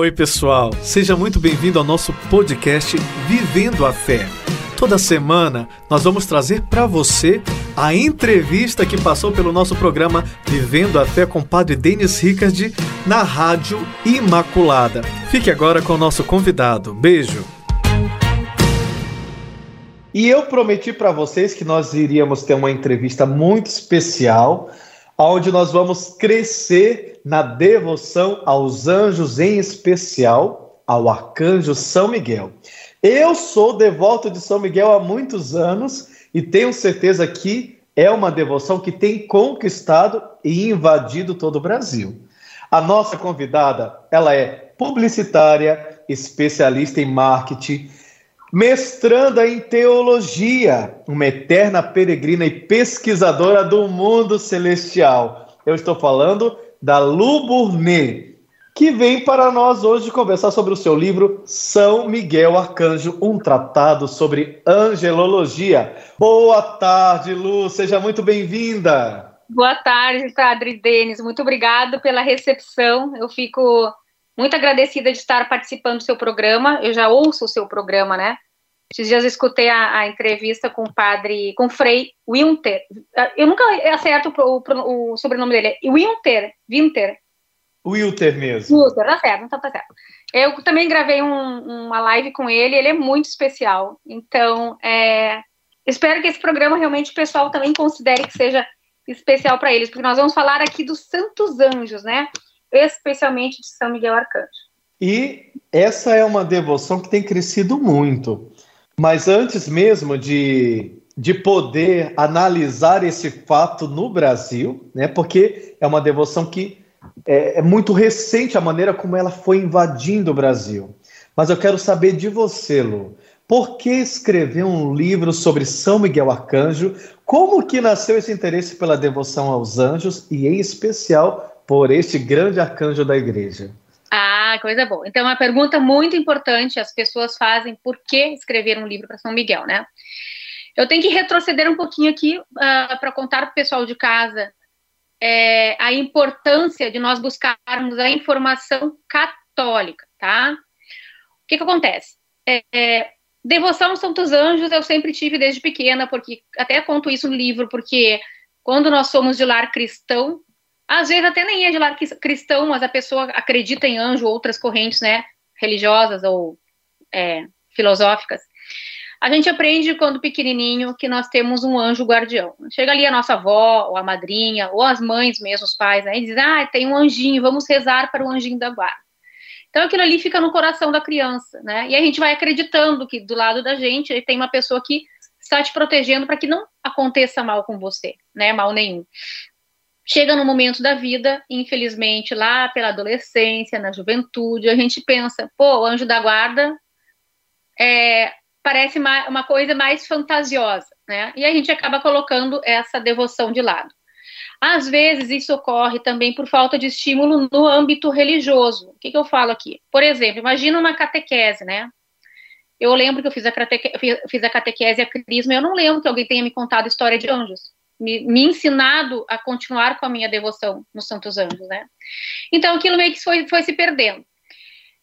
Oi, pessoal. Seja muito bem-vindo ao nosso podcast Vivendo a Fé. Toda semana nós vamos trazer para você a entrevista que passou pelo nosso programa Vivendo a Fé com o Padre Denis Ricard na Rádio Imaculada. Fique agora com o nosso convidado. Beijo. E eu prometi para vocês que nós iríamos ter uma entrevista muito especial, onde nós vamos crescer na devoção aos anjos, em especial ao arcanjo São Miguel. Eu sou devoto de São Miguel há muitos anos e tenho certeza que é uma devoção que tem conquistado e invadido todo o Brasil. A nossa convidada, ela é publicitária, especialista em marketing, mestranda em teologia, uma eterna peregrina e pesquisadora do mundo celestial. Eu estou falando da Lu Bournet que vem para nós hoje conversar sobre o seu livro São Miguel Arcanjo, um tratado sobre angelologia. Boa tarde, Lu, seja muito bem-vinda. Boa tarde, Padre Denis, muito obrigado pela recepção. Eu fico muito agradecida de estar participando do seu programa. Eu já ouço o seu programa, né? Esses dias eu escutei a, a entrevista com o padre, com o Frei Winter. Eu nunca acerto o, o, o sobrenome dele. É Winter, Winter. Wilter mesmo. Wilter, tá certo, então tá certo. Eu também gravei um, uma live com ele, ele é muito especial. Então, é, espero que esse programa realmente o pessoal também considere que seja especial para eles, porque nós vamos falar aqui dos santos anjos, né? Especialmente de São Miguel Arcanjo. E essa é uma devoção que tem crescido muito. Mas antes mesmo de, de poder analisar esse fato no Brasil, né? Porque é uma devoção que é, é muito recente a maneira como ela foi invadindo o Brasil. Mas eu quero saber de você, Lu. Por que escrever um livro sobre São Miguel Arcanjo? Como que nasceu esse interesse pela devoção aos anjos e, em especial, por este grande arcanjo da igreja? Ah, coisa boa. Então, uma pergunta muito importante as pessoas fazem: por que escrever um livro para São Miguel, né? Eu tenho que retroceder um pouquinho aqui uh, para contar para o pessoal de casa é, a importância de nós buscarmos a informação católica, tá? O que, que acontece? É, é, devoção aos Santos Anjos eu sempre tive desde pequena, porque até conto isso no livro, porque quando nós somos de lar cristão, às vezes até nem é de lar cristão, mas a pessoa acredita em anjo, outras correntes, né, religiosas ou é, filosóficas. A gente aprende quando pequenininho que nós temos um anjo guardião. Chega ali a nossa avó, ou a madrinha, ou as mães mesmo, os pais, né? E diz, ah, tem um anjinho, vamos rezar para o anjinho da guarda. Então aquilo ali fica no coração da criança, né? E a gente vai acreditando que do lado da gente tem uma pessoa que está te protegendo para que não aconteça mal com você, né? Mal nenhum. Chega no momento da vida, infelizmente, lá pela adolescência, na juventude, a gente pensa, pô, o anjo da guarda é, parece uma coisa mais fantasiosa, né? E a gente acaba colocando essa devoção de lado. Às vezes isso ocorre também por falta de estímulo no âmbito religioso. O que, que eu falo aqui? Por exemplo, imagina uma catequese, né? Eu lembro que eu fiz a, cateque, fiz a catequese a crisma, eu não lembro que alguém tenha me contado história de anjos, me, me, ensinado a continuar com a minha devoção nos santos anjos, né? Então aquilo meio que foi, foi se perdendo.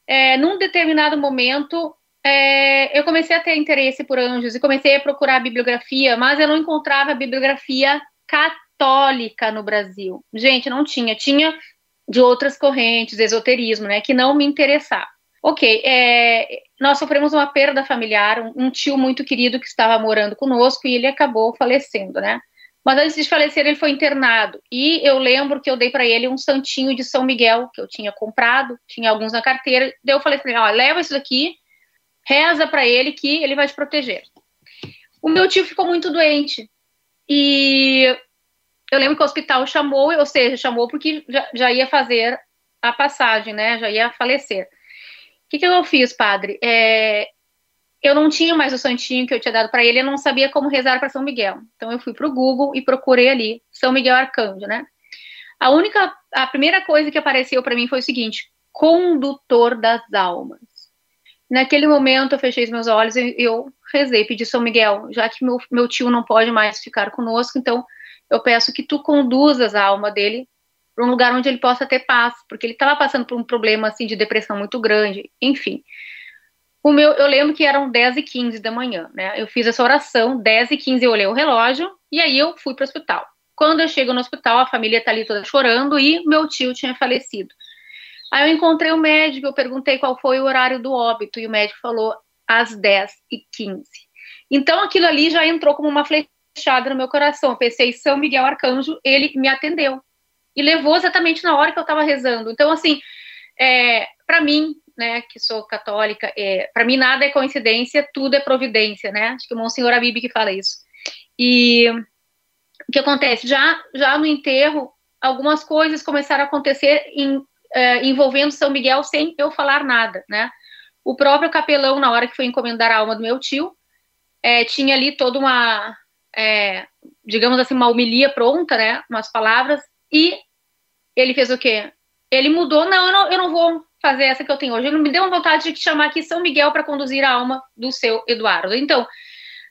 É, num determinado momento, é, eu comecei a ter interesse por anjos e comecei a procurar a bibliografia, mas eu não encontrava a bibliografia católica no Brasil. Gente, não tinha. Tinha de outras correntes, esoterismo, né, que não me interessava. Ok, é, nós sofremos uma perda familiar, um, um, tio muito querido que estava morando conosco e ele acabou falecendo, né? Mas antes de falecer, ele foi internado. E eu lembro que eu dei para ele um santinho de São Miguel, que eu tinha comprado, tinha alguns na carteira. Daí eu falei para ele: ó, leva isso daqui reza para ele que ele vai te proteger. O meu tio ficou muito doente e eu lembro que o hospital chamou, ou seja, chamou porque já, já ia fazer a passagem, né? Já ia falecer. O que, que eu fiz, padre? É, eu não tinha mais o santinho que eu tinha dado para ele, eu não sabia como rezar para São Miguel. Então eu fui para o Google e procurei ali São Miguel Arcanjo, né? A única, a primeira coisa que apareceu para mim foi o seguinte: condutor das almas. Naquele momento, eu fechei os meus olhos e eu rezei, pedi São Miguel, já que meu, meu tio não pode mais ficar conosco, então eu peço que tu conduzas a alma dele para um lugar onde ele possa ter paz, porque ele estava passando por um problema assim de depressão muito grande, enfim. O meu, eu lembro que eram 10 e 15 da manhã, né? Eu fiz essa oração, 10 e 15 eu olhei o relógio e aí eu fui para o hospital. Quando eu chego no hospital, a família está ali toda chorando e meu tio tinha falecido. Aí eu encontrei o médico, eu perguntei qual foi o horário do óbito e o médico falou às 10 e 15. Então aquilo ali já entrou como uma flechada no meu coração. Eu pensei, São Miguel Arcanjo, ele me atendeu e levou exatamente na hora que eu estava rezando. Então, assim, é, para mim, né, que sou católica, é, para mim nada é coincidência, tudo é providência, né? Acho que o Monsenhor Abib que fala isso. E o que acontece? Já, já no enterro, algumas coisas começaram a acontecer em, é, envolvendo São Miguel sem eu falar nada, né? O próprio capelão, na hora que foi encomendar a alma do meu tio, é, tinha ali toda uma, é, digamos assim, uma homilia pronta, né? Umas palavras, e ele fez o quê? Ele mudou, não eu, não, eu não vou fazer essa que eu tenho hoje. Ele me deu vontade de chamar aqui São Miguel para conduzir a alma do seu Eduardo. Então,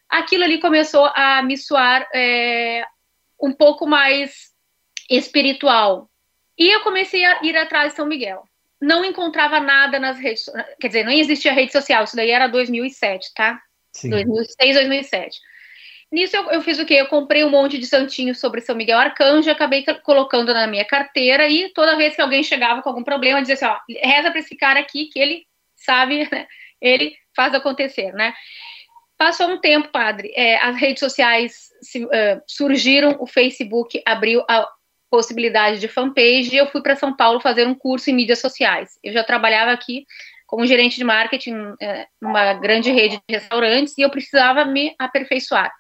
aquilo ali começou a me soar é, um pouco mais espiritual. E eu comecei a ir atrás de São Miguel. Não encontrava nada nas redes, quer dizer, não existia rede social, isso daí era 2007, tá? Sim. 2006, 2007. Nisso eu, eu, fiz o quê? Eu comprei um monte de santinhos sobre São Miguel Arcanjo, acabei colocando na minha carteira e toda vez que alguém chegava com algum problema, dizia assim, ó, reza para esse cara aqui que ele sabe, né? ele faz acontecer, né? Passou um tempo, padre, é, as redes sociais se, uh, surgiram, o Facebook abriu a possibilidade de fanpage e eu fui para São Paulo fazer um curso em mídias sociais. Eu já trabalhava aqui como gerente de marketing numa grande rede de restaurantes e eu precisava me aperfeiçoar.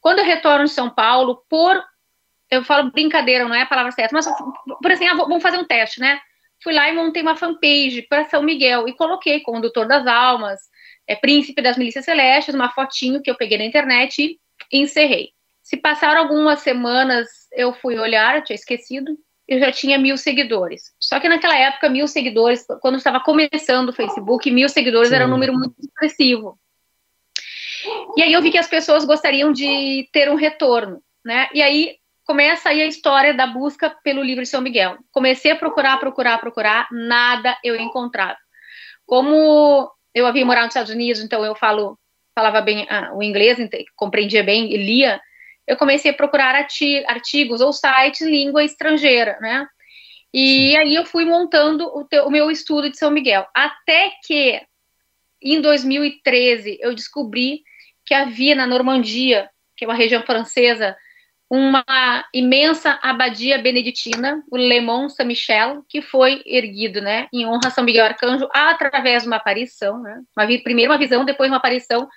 Quando eu retorno de São Paulo, por. Eu falo brincadeira, não é a palavra certa, mas por assim, ah, vamos fazer um teste, né? Fui lá e montei uma fanpage para São Miguel e coloquei Condutor das Almas, é, Príncipe das Milícias Celestes, uma fotinho que eu peguei na internet e encerrei. Se passaram algumas semanas, eu fui olhar, eu tinha esquecido, eu já tinha mil seguidores. Só que naquela época, mil seguidores, quando estava começando o Facebook, mil seguidores Sim. era um número muito expressivo. E aí eu vi que as pessoas gostariam de ter um retorno, né? E aí começa aí a história da busca pelo livro de São Miguel. Comecei a procurar, procurar, procurar, nada eu encontrava. Como eu havia morado nos Estados Unidos, então eu falo, falava bem ah, o inglês, compreendia bem e lia, eu comecei a procurar artigos ou sites em língua estrangeira, né? E aí eu fui montando o, teu, o meu estudo de São Miguel. Até que, em 2013, eu descobri que havia na Normandia, que é uma região francesa, uma imensa abadia beneditina, o Le Mont Saint-Michel, que foi erguido, né, em honra a São Miguel Arcanjo, através de uma aparição, né, uma, primeiro uma visão, depois uma aparição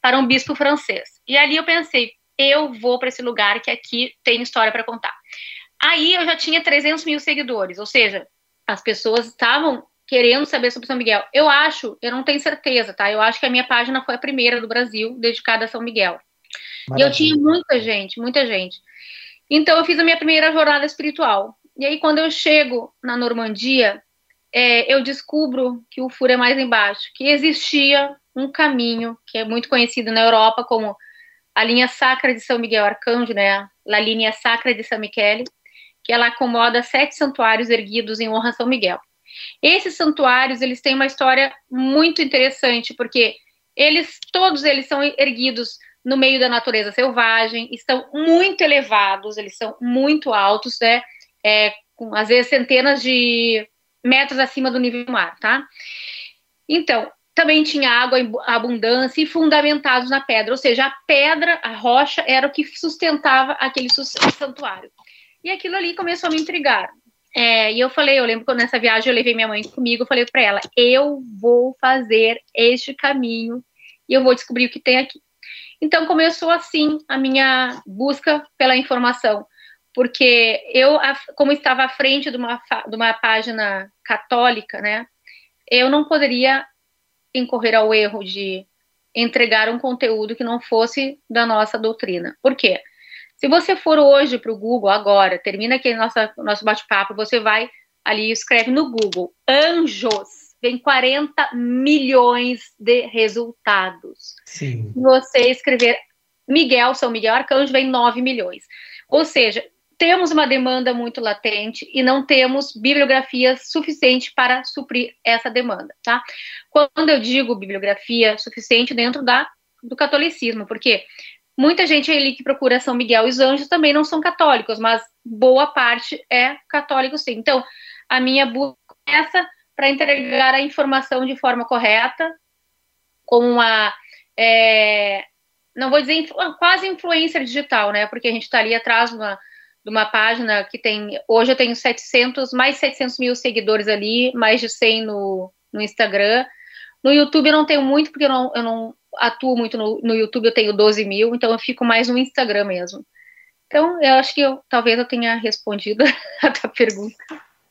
para um bispo francês. E ali eu pensei, eu vou para esse lugar que aqui tem história para contar. Aí eu já tinha 300 mil seguidores, ou seja, as pessoas estavam querendo saber sobre São Miguel. Eu acho, eu não tenho certeza, tá? Eu acho que a minha página foi a primeira do Brasil dedicada a São Miguel. Maravilha. E eu tinha muita gente, muita gente. Então eu fiz a minha primeira jornada espiritual. E aí quando eu chego na Normandia, é, eu descubro que o furo é mais embaixo, que existia um caminho que é muito conhecido na Europa como a linha sacra de São Miguel Arcanjo, né? A linha sacra de São Michele, que ela acomoda sete santuários erguidos em honra a São Miguel. Esses santuários, eles têm uma história muito interessante, porque eles, todos eles são erguidos no meio da natureza selvagem, estão muito elevados, eles são muito altos, né? É, com, às vezes centenas de metros acima do nível do mar, tá? Então, também tinha água em abundância e fundamentados na pedra, ou seja, a pedra, a rocha, era o que sustentava aquele santuário. E aquilo ali começou a me intrigar. É, e eu falei, eu lembro quando nessa viagem eu levei minha mãe comigo, eu falei para ela, eu vou fazer este caminho e eu vou descobrir o que tem aqui. Então começou assim a minha busca pela informação, porque eu, como estava à frente de uma, de uma página católica, né, eu não poderia incorrer ao erro de entregar um conteúdo que não fosse da nossa doutrina. Por quê? Se você for hoje para o Google agora, termina aqui nossa, nosso bate-papo, você vai ali e escreve no Google anjos, vem 40 milhões de resultados. Sim. Se você escrever Miguel, São Miguel Arcanjo, vem 9 milhões. Ou seja, temos uma demanda muito latente e não temos bibliografia suficiente para suprir essa demanda, tá? Quando eu digo bibliografia suficiente dentro da, do catolicismo, porque muita gente ali que procura São Miguel e os anjos também não são católicos, mas boa parte é católico sim. Então, a minha busca é essa para entregar a informação de forma correta, com uma é, não vou dizer quase influencer digital, né? Porque a gente está ali atrás de uma, de uma página que tem. Hoje eu tenho 700, mais 700 mil seguidores ali, mais de 100 no, no Instagram. No YouTube eu não tenho muito, porque eu não, eu não atuo muito no, no YouTube, eu tenho 12 mil, então eu fico mais no Instagram mesmo. Então, eu acho que eu, talvez eu tenha respondido a tua pergunta.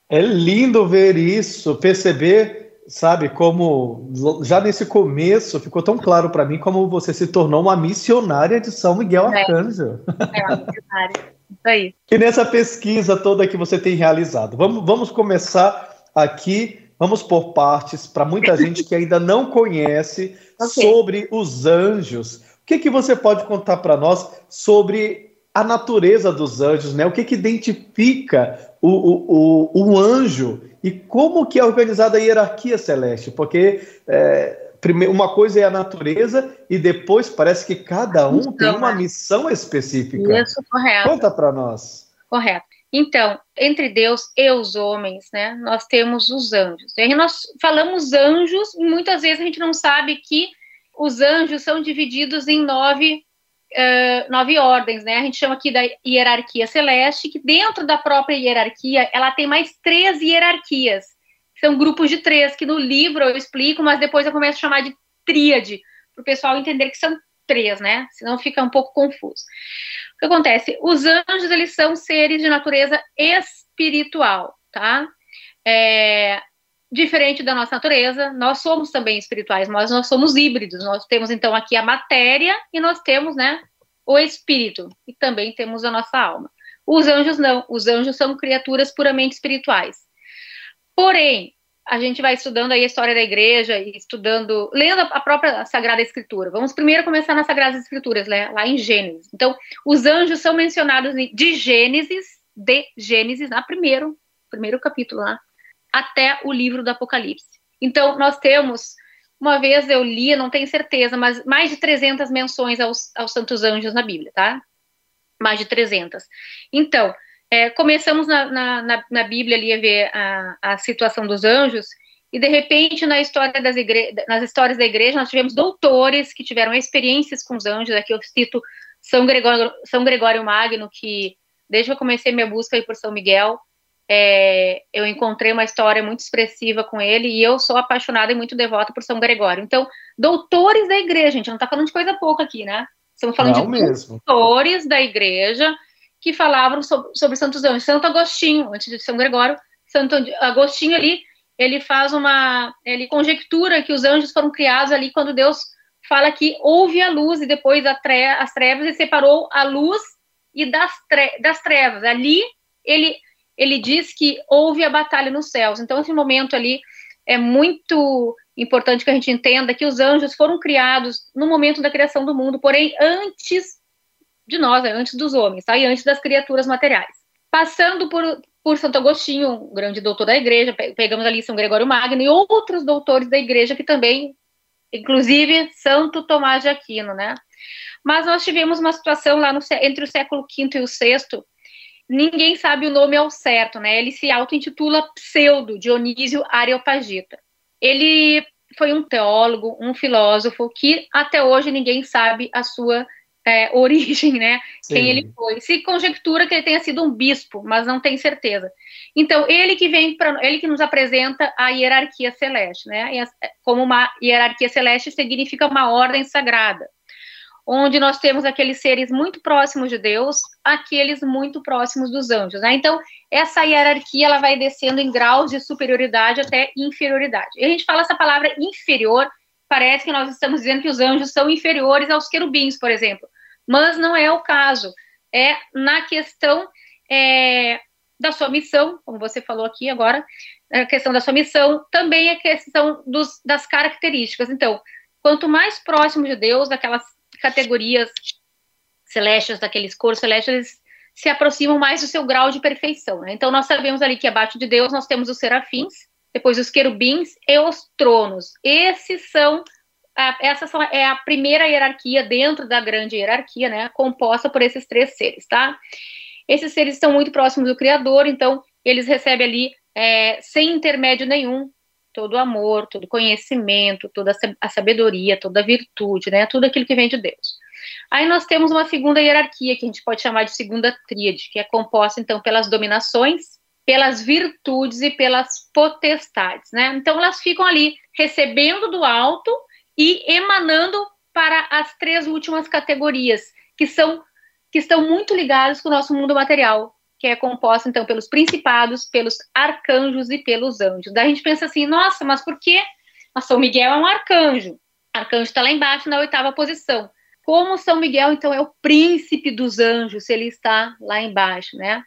É lindo ver isso, perceber sabe, como já nesse começo ficou tão claro para mim como você se tornou uma missionária de São Miguel é. Arcanjo. É, uma missionária. Isso aí. E nessa pesquisa toda que você tem realizado, vamos, vamos começar aqui, vamos por partes, para muita gente que ainda não conhece okay. sobre os anjos. O que, que você pode contar para nós sobre a natureza dos anjos, né? O que, que identifica o, o, o, o anjo e como que é organizada a hierarquia celeste, porque é, uma coisa é a natureza e depois parece que cada um tem uma missão específica. Isso, correto. Conta para nós. Correto. Então, entre Deus e os homens, né, nós temos os anjos. E aí nós falamos anjos e muitas vezes a gente não sabe que os anjos são divididos em nove uh, nove ordens, né? A gente chama aqui da hierarquia celeste, que dentro da própria hierarquia ela tem mais três hierarquias. São grupos de três, que no livro eu explico, mas depois eu começo a chamar de tríade, para o pessoal entender que são três, né? Senão fica um pouco confuso. Que acontece? Os anjos, eles são seres de natureza espiritual, tá? É, diferente da nossa natureza, nós somos também espirituais, mas nós somos híbridos. Nós temos então aqui a matéria e nós temos, né, o espírito e também temos a nossa alma. Os anjos não, os anjos são criaturas puramente espirituais. Porém, a gente vai estudando aí a história da igreja e estudando, lendo a própria Sagrada Escritura. Vamos primeiro começar nas Sagradas Escrituras, né, lá em Gênesis. Então, os anjos são mencionados de Gênesis, de Gênesis, na primeiro, primeiro capítulo lá, até o livro do Apocalipse. Então, nós temos, uma vez eu li, não tenho certeza, mas mais de 300 menções aos, aos santos anjos na Bíblia, tá? Mais de 300. Então, é, começamos na, na, na, Bíblia ali a ver a, a situação dos anjos, e de repente, na história das igre... nas histórias da igreja, nós tivemos doutores que tiveram experiências com os anjos. Aqui eu cito São Gregório, São Gregório Magno, que desde que eu comecei minha busca aí por São Miguel, é, eu encontrei uma história muito expressiva com ele e eu sou apaixonada e muito devota por São Gregório. Então, doutores da igreja, gente, não está falando de coisa pouca aqui, né? Estamos falando não de mesmo. doutores da igreja que falavam sobre, sobre Santos Anjos. Santo Agostinho, antes de São Gregório, Santo Agostinho ali, ele faz uma, ele conjectura que os anjos foram criados ali quando Deus fala que houve a luz e depois a tre as trevas e separou a luz e das, tre das trevas. Ali ele ele diz que houve a batalha nos céus. Então, esse momento ali é muito importante que a gente entenda que os anjos foram criados no momento da criação do mundo, porém antes de nós, é antes dos homens, tá? E antes das criaturas materiais. Passando por, por Santo Agostinho, um grande doutor da igreja, pegamos ali São Gregório Magno e outros doutores da igreja que também, inclusive Santo Tomás de Aquino, né? Mas nós tivemos uma situação lá no, entre o século V e o VI, ninguém sabe o nome ao certo, né? Ele se auto-intitula Pseudo Dionísio Areopagita. Ele foi um teólogo, um filósofo que até hoje ninguém sabe a sua é, origem, né? Sim. Quem ele foi. Se conjectura que ele tenha sido um bispo, mas não tem certeza. Então, ele que vem para ele que nos apresenta a hierarquia celeste, né? Como uma hierarquia celeste significa uma ordem sagrada onde nós temos aqueles seres muito próximos de Deus, aqueles muito próximos dos anjos. Né? Então, essa hierarquia ela vai descendo em graus de superioridade até inferioridade. E a gente fala essa palavra inferior, parece que nós estamos dizendo que os anjos são inferiores aos querubins, por exemplo, mas não é o caso. É na questão é, da sua missão, como você falou aqui agora, a questão da sua missão, também a questão dos, das características. Então, quanto mais próximo de Deus, daquelas categorias celestes, daqueles coros celestes, eles se aproximam mais do seu grau de perfeição. Né? Então, nós sabemos ali que abaixo de Deus nós temos os serafins, depois os querubins e os tronos. Esses são essa são, é a primeira hierarquia dentro da grande hierarquia, né, composta por esses três seres, tá? Esses seres estão muito próximos do Criador, então eles recebem ali, é, sem intermédio nenhum, todo o amor, todo o conhecimento, toda a sabedoria, toda a virtude, né, tudo aquilo que vem de Deus. Aí nós temos uma segunda hierarquia, que a gente pode chamar de segunda tríade, que é composta, então, pelas dominações, pelas virtudes e pelas potestades, né? Então, elas ficam ali recebendo do alto e emanando para as três últimas categorias, que são que estão muito ligadas com o nosso mundo material, que é composto então pelos principados, pelos arcanjos e pelos anjos. Daí a gente pensa assim, nossa, mas por que São Miguel é um arcanjo? Arcanjo está lá embaixo na oitava posição. Como São Miguel então é o príncipe dos anjos, ele está lá embaixo, né?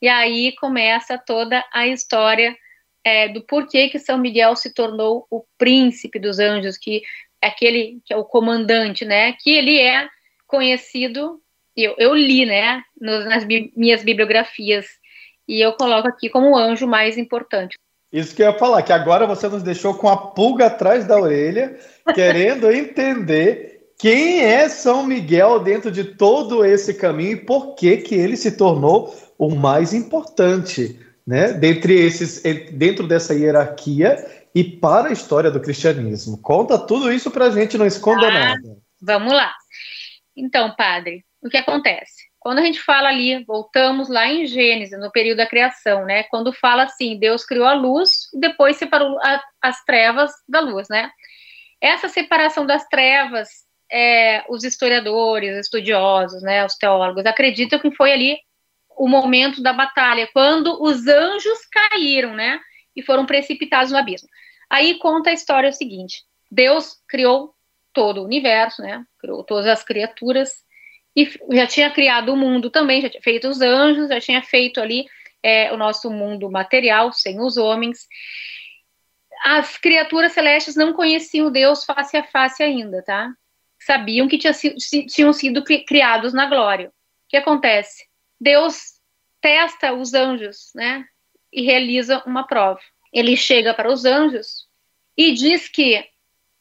E aí começa toda a história é, do porquê que São Miguel se tornou o príncipe dos anjos, que aquele que é o comandante, né? Que ele é conhecido, eu, eu li, né? nas bi, minhas bibliografias, e eu coloco aqui como o anjo mais importante. Isso que eu ia falar, que agora você nos deixou com a pulga atrás da orelha, querendo entender quem é São Miguel dentro de todo esse caminho e por que que ele se tornou o mais importante, né? Dentre esses, dentro dessa hierarquia e para a história do cristianismo. Conta tudo isso para a gente, não esconda ah, nada. Vamos lá. Então, padre, o que acontece? Quando a gente fala ali, voltamos lá em Gênesis, no período da criação, né? Quando fala assim, Deus criou a luz e depois separou a, as trevas da luz, né? Essa separação das trevas, é, os historiadores, os estudiosos, né, os teólogos, acreditam que foi ali o momento da batalha, quando os anjos caíram, né? e foram precipitados no abismo. Aí conta a história o seguinte: Deus criou todo o universo, né? Criou todas as criaturas e já tinha criado o mundo também, já tinha feito os anjos, já tinha feito ali é, o nosso mundo material sem os homens. As criaturas celestes não conheciam Deus face a face ainda, tá? Sabiam que tinha, tinham sido criados na glória. O que acontece? Deus testa os anjos, né? e realiza uma prova. Ele chega para os anjos e diz que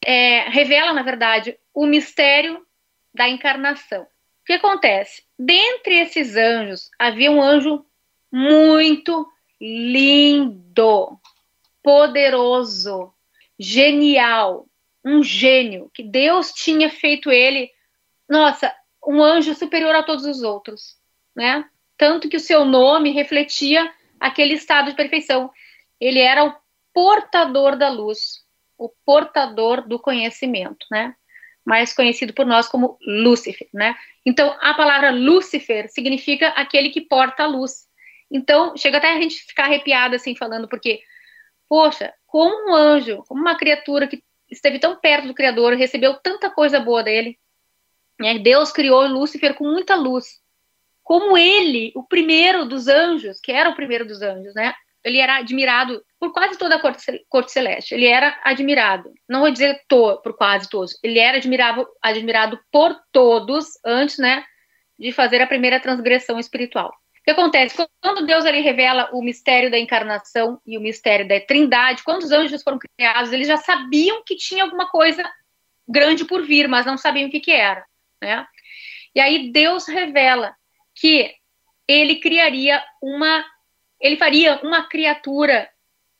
é, revela, na verdade, o mistério da encarnação. O que acontece? Dentre esses anjos havia um anjo muito lindo, poderoso, genial, um gênio, que Deus tinha feito ele, nossa, um anjo superior a todos os outros, né? Tanto que o seu nome refletia aquele estado de perfeição. Ele era o portador da luz, o portador do conhecimento, né? Mais conhecido por nós como Lúcifer, né? Então, a palavra Lúcifer significa aquele que porta a luz. Então, chega até a gente ficar arrepiado assim falando, porque, poxa, como um anjo, como uma criatura que esteve tão perto do Criador, recebeu tanta coisa boa dele, né? Deus criou Lúcifer com muita luz como ele, o primeiro dos anjos, que era o primeiro dos anjos, né? Ele era admirado por quase toda a corte, celeste. Ele era admirado. Não vou dizer to, por quase todos. Ele era admirado, admirado por todos antes, né, de fazer a primeira transgressão espiritual. O que acontece? Quando Deus ali revela o mistério da encarnação e o mistério da trindade, quando os anjos foram criados, eles já sabiam que tinha alguma coisa grande por vir, mas não sabiam o que, que era, né? E aí Deus revela que ele criaria uma, ele faria uma criatura,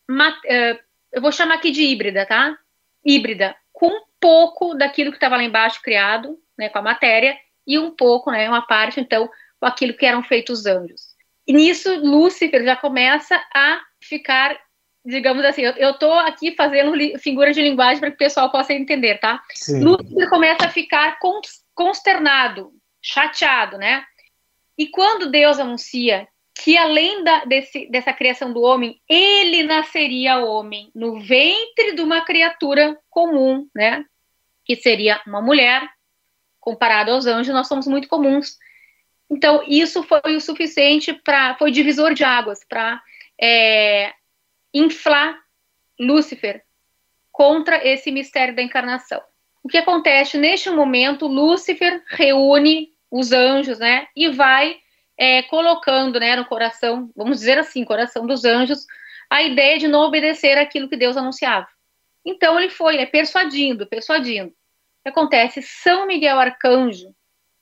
uh, eu vou chamar aqui de híbrida, tá? Híbrida, com um pouco daquilo que estava lá embaixo criado, né, com a matéria, e um pouco, né, uma parte, então, com aquilo que eram feitos os anjos. E nisso, Lúcifer já começa a ficar, digamos assim, eu estou aqui fazendo figura de linguagem para que o pessoal possa entender, tá? Sim. Lúcifer começa a ficar consternado, chateado, né? E quando Deus anuncia que além da, desse, dessa criação do homem, ele nasceria homem no ventre de uma criatura comum, né? Que seria uma mulher, comparado aos anjos, nós somos muito comuns. Então, isso foi o suficiente para. Foi divisor de águas para é, inflar Lúcifer contra esse mistério da encarnação. O que acontece neste momento? Lúcifer reúne os anjos, né? E vai é, colocando né, no coração, vamos dizer assim, coração dos anjos, a ideia de não obedecer aquilo que Deus anunciava. Então ele foi né, persuadindo, persuadindo. O que acontece? São Miguel Arcanjo,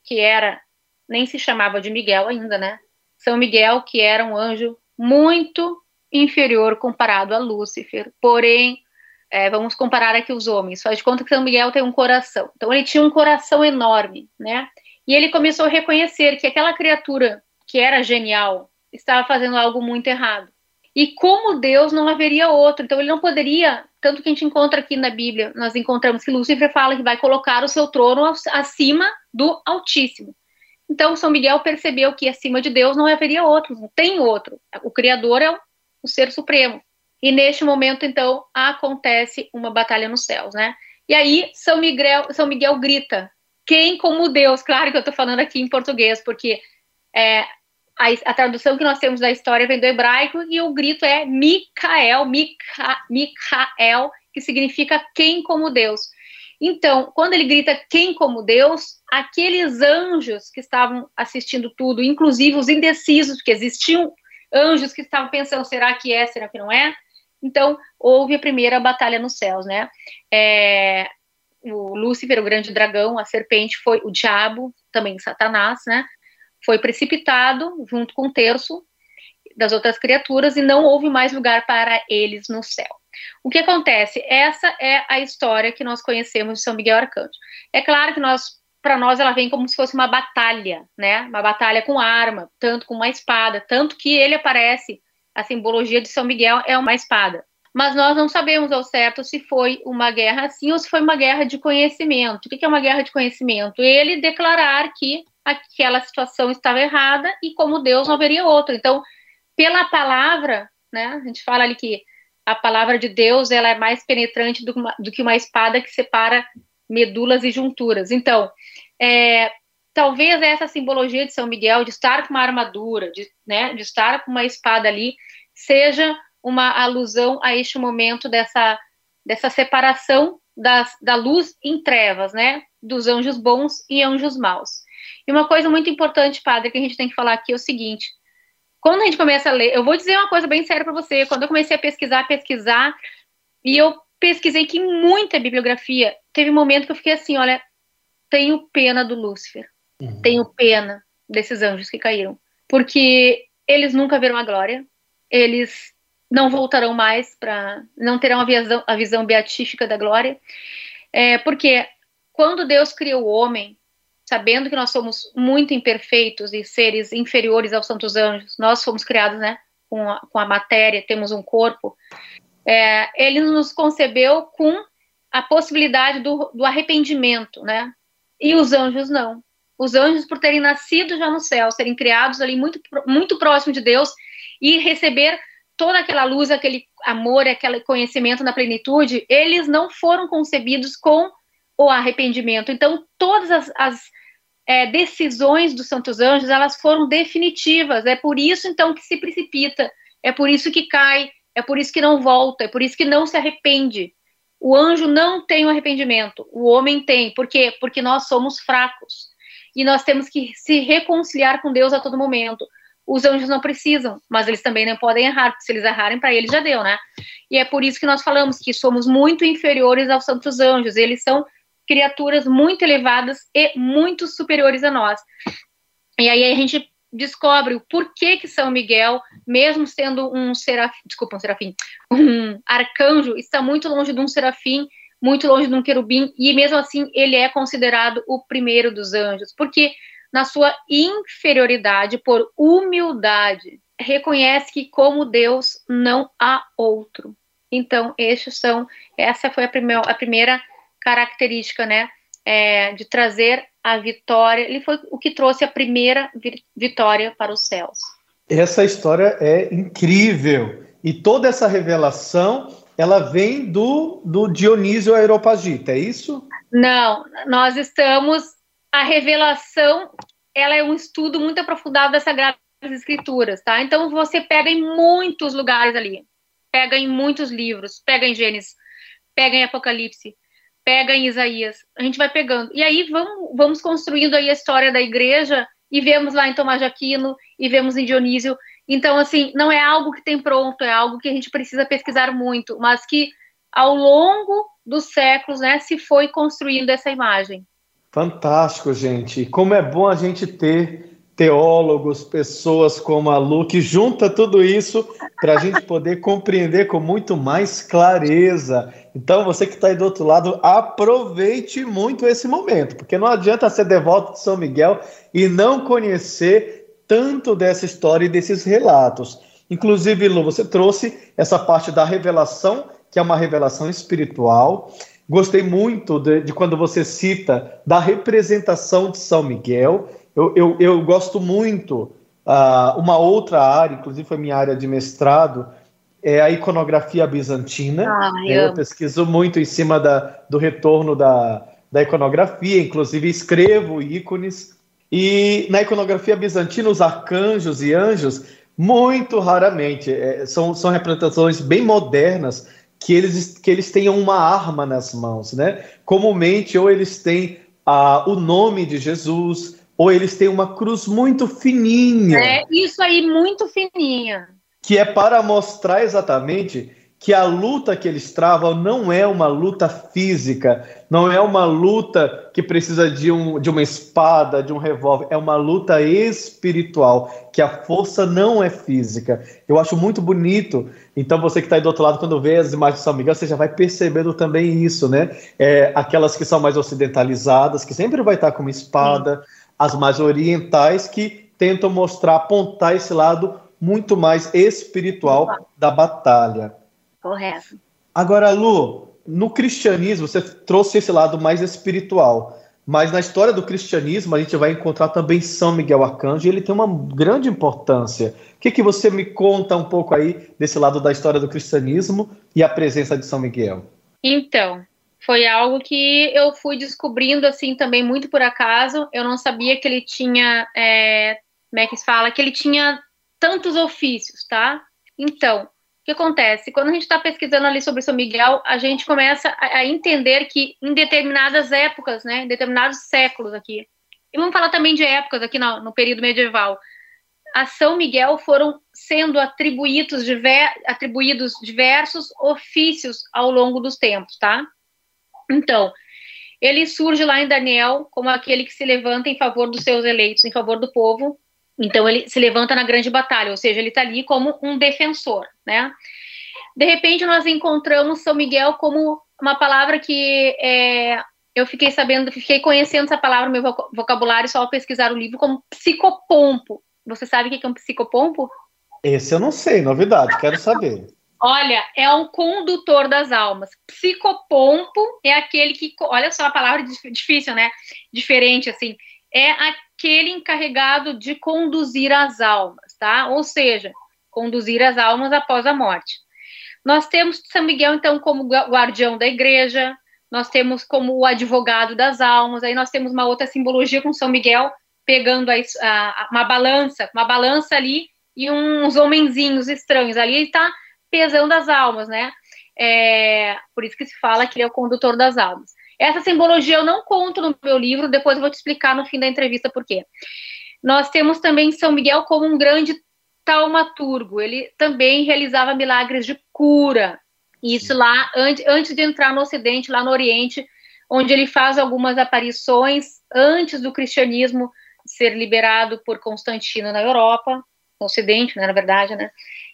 que era, nem se chamava de Miguel ainda, né? São Miguel, que era um anjo muito inferior comparado a Lúcifer, porém, é, vamos comparar aqui os homens, faz de conta que São Miguel tem um coração. Então ele tinha um coração enorme, né? E ele começou a reconhecer que aquela criatura que era genial estava fazendo algo muito errado. E como Deus não haveria outro, então ele não poderia, tanto que a gente encontra aqui na Bíblia, nós encontramos que Lúcifer fala que vai colocar o seu trono acima do Altíssimo. Então São Miguel percebeu que acima de Deus não haveria outro, não tem outro. O Criador é o ser supremo. E neste momento, então, acontece uma batalha nos céus, né? E aí São Miguel, São Miguel grita: quem como Deus? Claro que eu estou falando aqui em português, porque é, a, a, tradução que nós temos da história vem do hebraico e o grito é Micael, Mica, que significa quem como Deus. Então, quando ele grita quem como Deus, aqueles anjos que estavam assistindo tudo, inclusive os indecisos, porque existiam anjos que estavam pensando, será que é, será que não é? Então, houve a primeira batalha nos céus, né? É, o Lúcifer, o grande dragão, a serpente, foi o diabo, também Satanás, né? foi precipitado junto com um terço das outras criaturas e não houve mais lugar para eles no céu. O que acontece? Essa é a história que nós conhecemos de São Miguel Arcanjo. É claro que nós, para nós, ela vem como se fosse uma batalha, né? Uma batalha com arma, tanto com uma espada, tanto que ele aparece, a simbologia de São Miguel é uma espada. Mas nós não sabemos ao certo se foi uma guerra assim ou se foi uma guerra de conhecimento. O que é uma guerra de conhecimento? Ele declarar que aquela situação estava errada e como Deus não haveria outro. Então, pela palavra, né, a gente fala ali que a palavra de Deus ela é mais penetrante do, do que uma espada que separa medulas e junturas. Então, é, talvez essa simbologia de São Miguel, de estar com uma armadura, de, né, de estar com uma espada ali, seja uma alusão a este momento dessa, dessa separação das, da luz em trevas, né, dos anjos bons e anjos maus. E uma coisa muito importante, padre, que a gente tem que falar aqui é o seguinte: quando a gente começa a ler, eu vou dizer uma coisa bem séria para você. Quando eu comecei a pesquisar, pesquisar, e eu pesquisei que muita bibliografia, teve um momento que eu fiquei assim: olha, tenho pena do Lúcifer, uhum. tenho pena desses anjos que caíram, porque eles nunca viram a glória, eles não voltarão mais para, não terão a visão, a visão beatífica da glória, é, porque quando Deus criou o homem, sabendo que nós somos muito imperfeitos e seres inferiores aos santos anjos, nós fomos criados, né, com a, com a matéria, temos um corpo, é, ele nos concebeu com a possibilidade do, do arrependimento, né, e os anjos não. Os anjos, por terem nascido já no céu, serem criados ali muito, muito próximo de Deus e receber toda aquela luz, aquele amor, aquele conhecimento na plenitude, eles não foram concebidos com o arrependimento. Então, todas as, as é, decisões dos santos anjos, elas foram definitivas. É por isso, então, que se precipita, é por isso que cai, é por isso que não volta, é por isso que não se arrepende. O anjo não tem o arrependimento, o homem tem. Por quê? Porque nós somos fracos. E nós temos que se reconciliar com Deus a todo momento. Os anjos não precisam, mas eles também não podem errar, porque se eles errarem, para eles já deu, né? E é por isso que nós falamos que somos muito inferiores aos santos anjos. Eles são criaturas muito elevadas e muito superiores a nós. E aí a gente descobre o porquê que São Miguel, mesmo sendo um serafim, desculpa, um serafim, um arcanjo, está muito longe de um serafim, muito longe de um querubim, e mesmo assim ele é considerado o primeiro dos anjos, porque na sua inferioridade, por humildade, reconhece que como Deus não há outro. Então, estes são, essa foi a, primeira, a primeira característica, né, é, de trazer a vitória. Ele foi o que trouxe a primeira vitória para os céus. Essa história é incrível e toda essa revelação ela vem do, do Dionísio Aeropagita, é isso? Não, nós estamos a revelação ela é um estudo muito aprofundado das Sagradas Escrituras, tá? Então você pega em muitos lugares ali, pega em muitos livros, pega em Gênesis, pega em Apocalipse, pega em Isaías, a gente vai pegando. E aí vamos, vamos construindo aí a história da igreja e vemos lá em Tomás de Aquino, e vemos em Dionísio. Então, assim, não é algo que tem pronto, é algo que a gente precisa pesquisar muito, mas que ao longo dos séculos, né, se foi construindo essa imagem. Fantástico, gente. Como é bom a gente ter teólogos, pessoas como a Lu, que junta tudo isso para a gente poder compreender com muito mais clareza. Então, você que está aí do outro lado, aproveite muito esse momento, porque não adianta ser devoto de São Miguel e não conhecer tanto dessa história e desses relatos. Inclusive, Lu, você trouxe essa parte da revelação, que é uma revelação espiritual. Gostei muito de, de quando você cita da representação de São Miguel eu, eu, eu gosto muito, uh, uma outra área, inclusive foi minha área de mestrado, é a iconografia bizantina. Ah, eu, eu pesquiso muito em cima da, do retorno da, da iconografia, inclusive escrevo ícones. E na iconografia bizantina, os arcanjos e anjos, muito raramente, é, são, são representações bem modernas, que eles, que eles tenham uma arma nas mãos, né? Comumente, ou eles têm ah, o nome de Jesus, ou eles têm uma cruz muito fininha. É, isso aí, muito fininha. Que é para mostrar exatamente que a luta que eles travam não é uma luta física, não é uma luta que precisa de, um, de uma espada, de um revólver, é uma luta espiritual, que a força não é física. Eu acho muito bonito. Então, você que está aí do outro lado, quando vê as imagens de São Miguel, você já vai percebendo também isso, né? É, aquelas que são mais ocidentalizadas, que sempre vai estar com uma espada. Sim as mais orientais que tentam mostrar, apontar esse lado muito mais espiritual da batalha. Correto. Agora, Lu, no cristianismo você trouxe esse lado mais espiritual, mas na história do cristianismo a gente vai encontrar também São Miguel Arcanjo e ele tem uma grande importância. O que, que você me conta um pouco aí desse lado da história do cristianismo e a presença de São Miguel? Então, foi algo que eu fui descobrindo assim também muito por acaso. Eu não sabia que ele tinha, é, como é que se fala, que ele tinha tantos ofícios, tá? Então, que acontece? Quando a gente está pesquisando ali sobre São Miguel, a gente começa a, a, entender que em determinadas épocas, né, em determinados séculos aqui, e vamos falar também de épocas aqui no, no período medieval, a São Miguel foram sendo atribuídos, diver, atribuídos diversos ofícios ao longo dos tempos, tá? Então, ele surge lá em Daniel como aquele que se levanta em favor dos seus eleitos, em favor do povo. Então, ele se levanta na grande batalha, ou seja, ele está ali como um defensor, né? De repente, nós encontramos São Miguel como uma palavra que é, eu fiquei sabendo, fiquei conhecendo essa palavra no meu vocabulário só ao pesquisar o livro como psicopompo. Você sabe o que é um psicopompo? Esse eu não sei, novidade, quero saber. Olha, é um condutor das almas. Psicopompo é aquele que, olha só a palavra difícil, né? Diferente assim. É aquele encarregado de conduzir as almas, tá? Ou seja, conduzir as almas após a morte. Nós temos São Miguel, então, como guardião da igreja, nós temos como o advogado das almas, aí nós temos uma outra simbologia com São Miguel, pegando a, a, uma balança, uma balança ali e uns homenzinhos estranhos. Ali ele está pesando as almas, né? É, por isso que se fala que ele é o condutor das almas. Essa simbologia eu não conto no meu livro, depois eu vou te explicar no fim da entrevista por quê. Nós temos também São Miguel como um grande taumaturgo, ele também realizava milagres de cura, isso lá antes, antes de entrar no Ocidente, lá no Oriente, onde ele faz algumas aparições antes do cristianismo ser liberado por Constantino na Europa, no Ocidente, né, na verdade, né?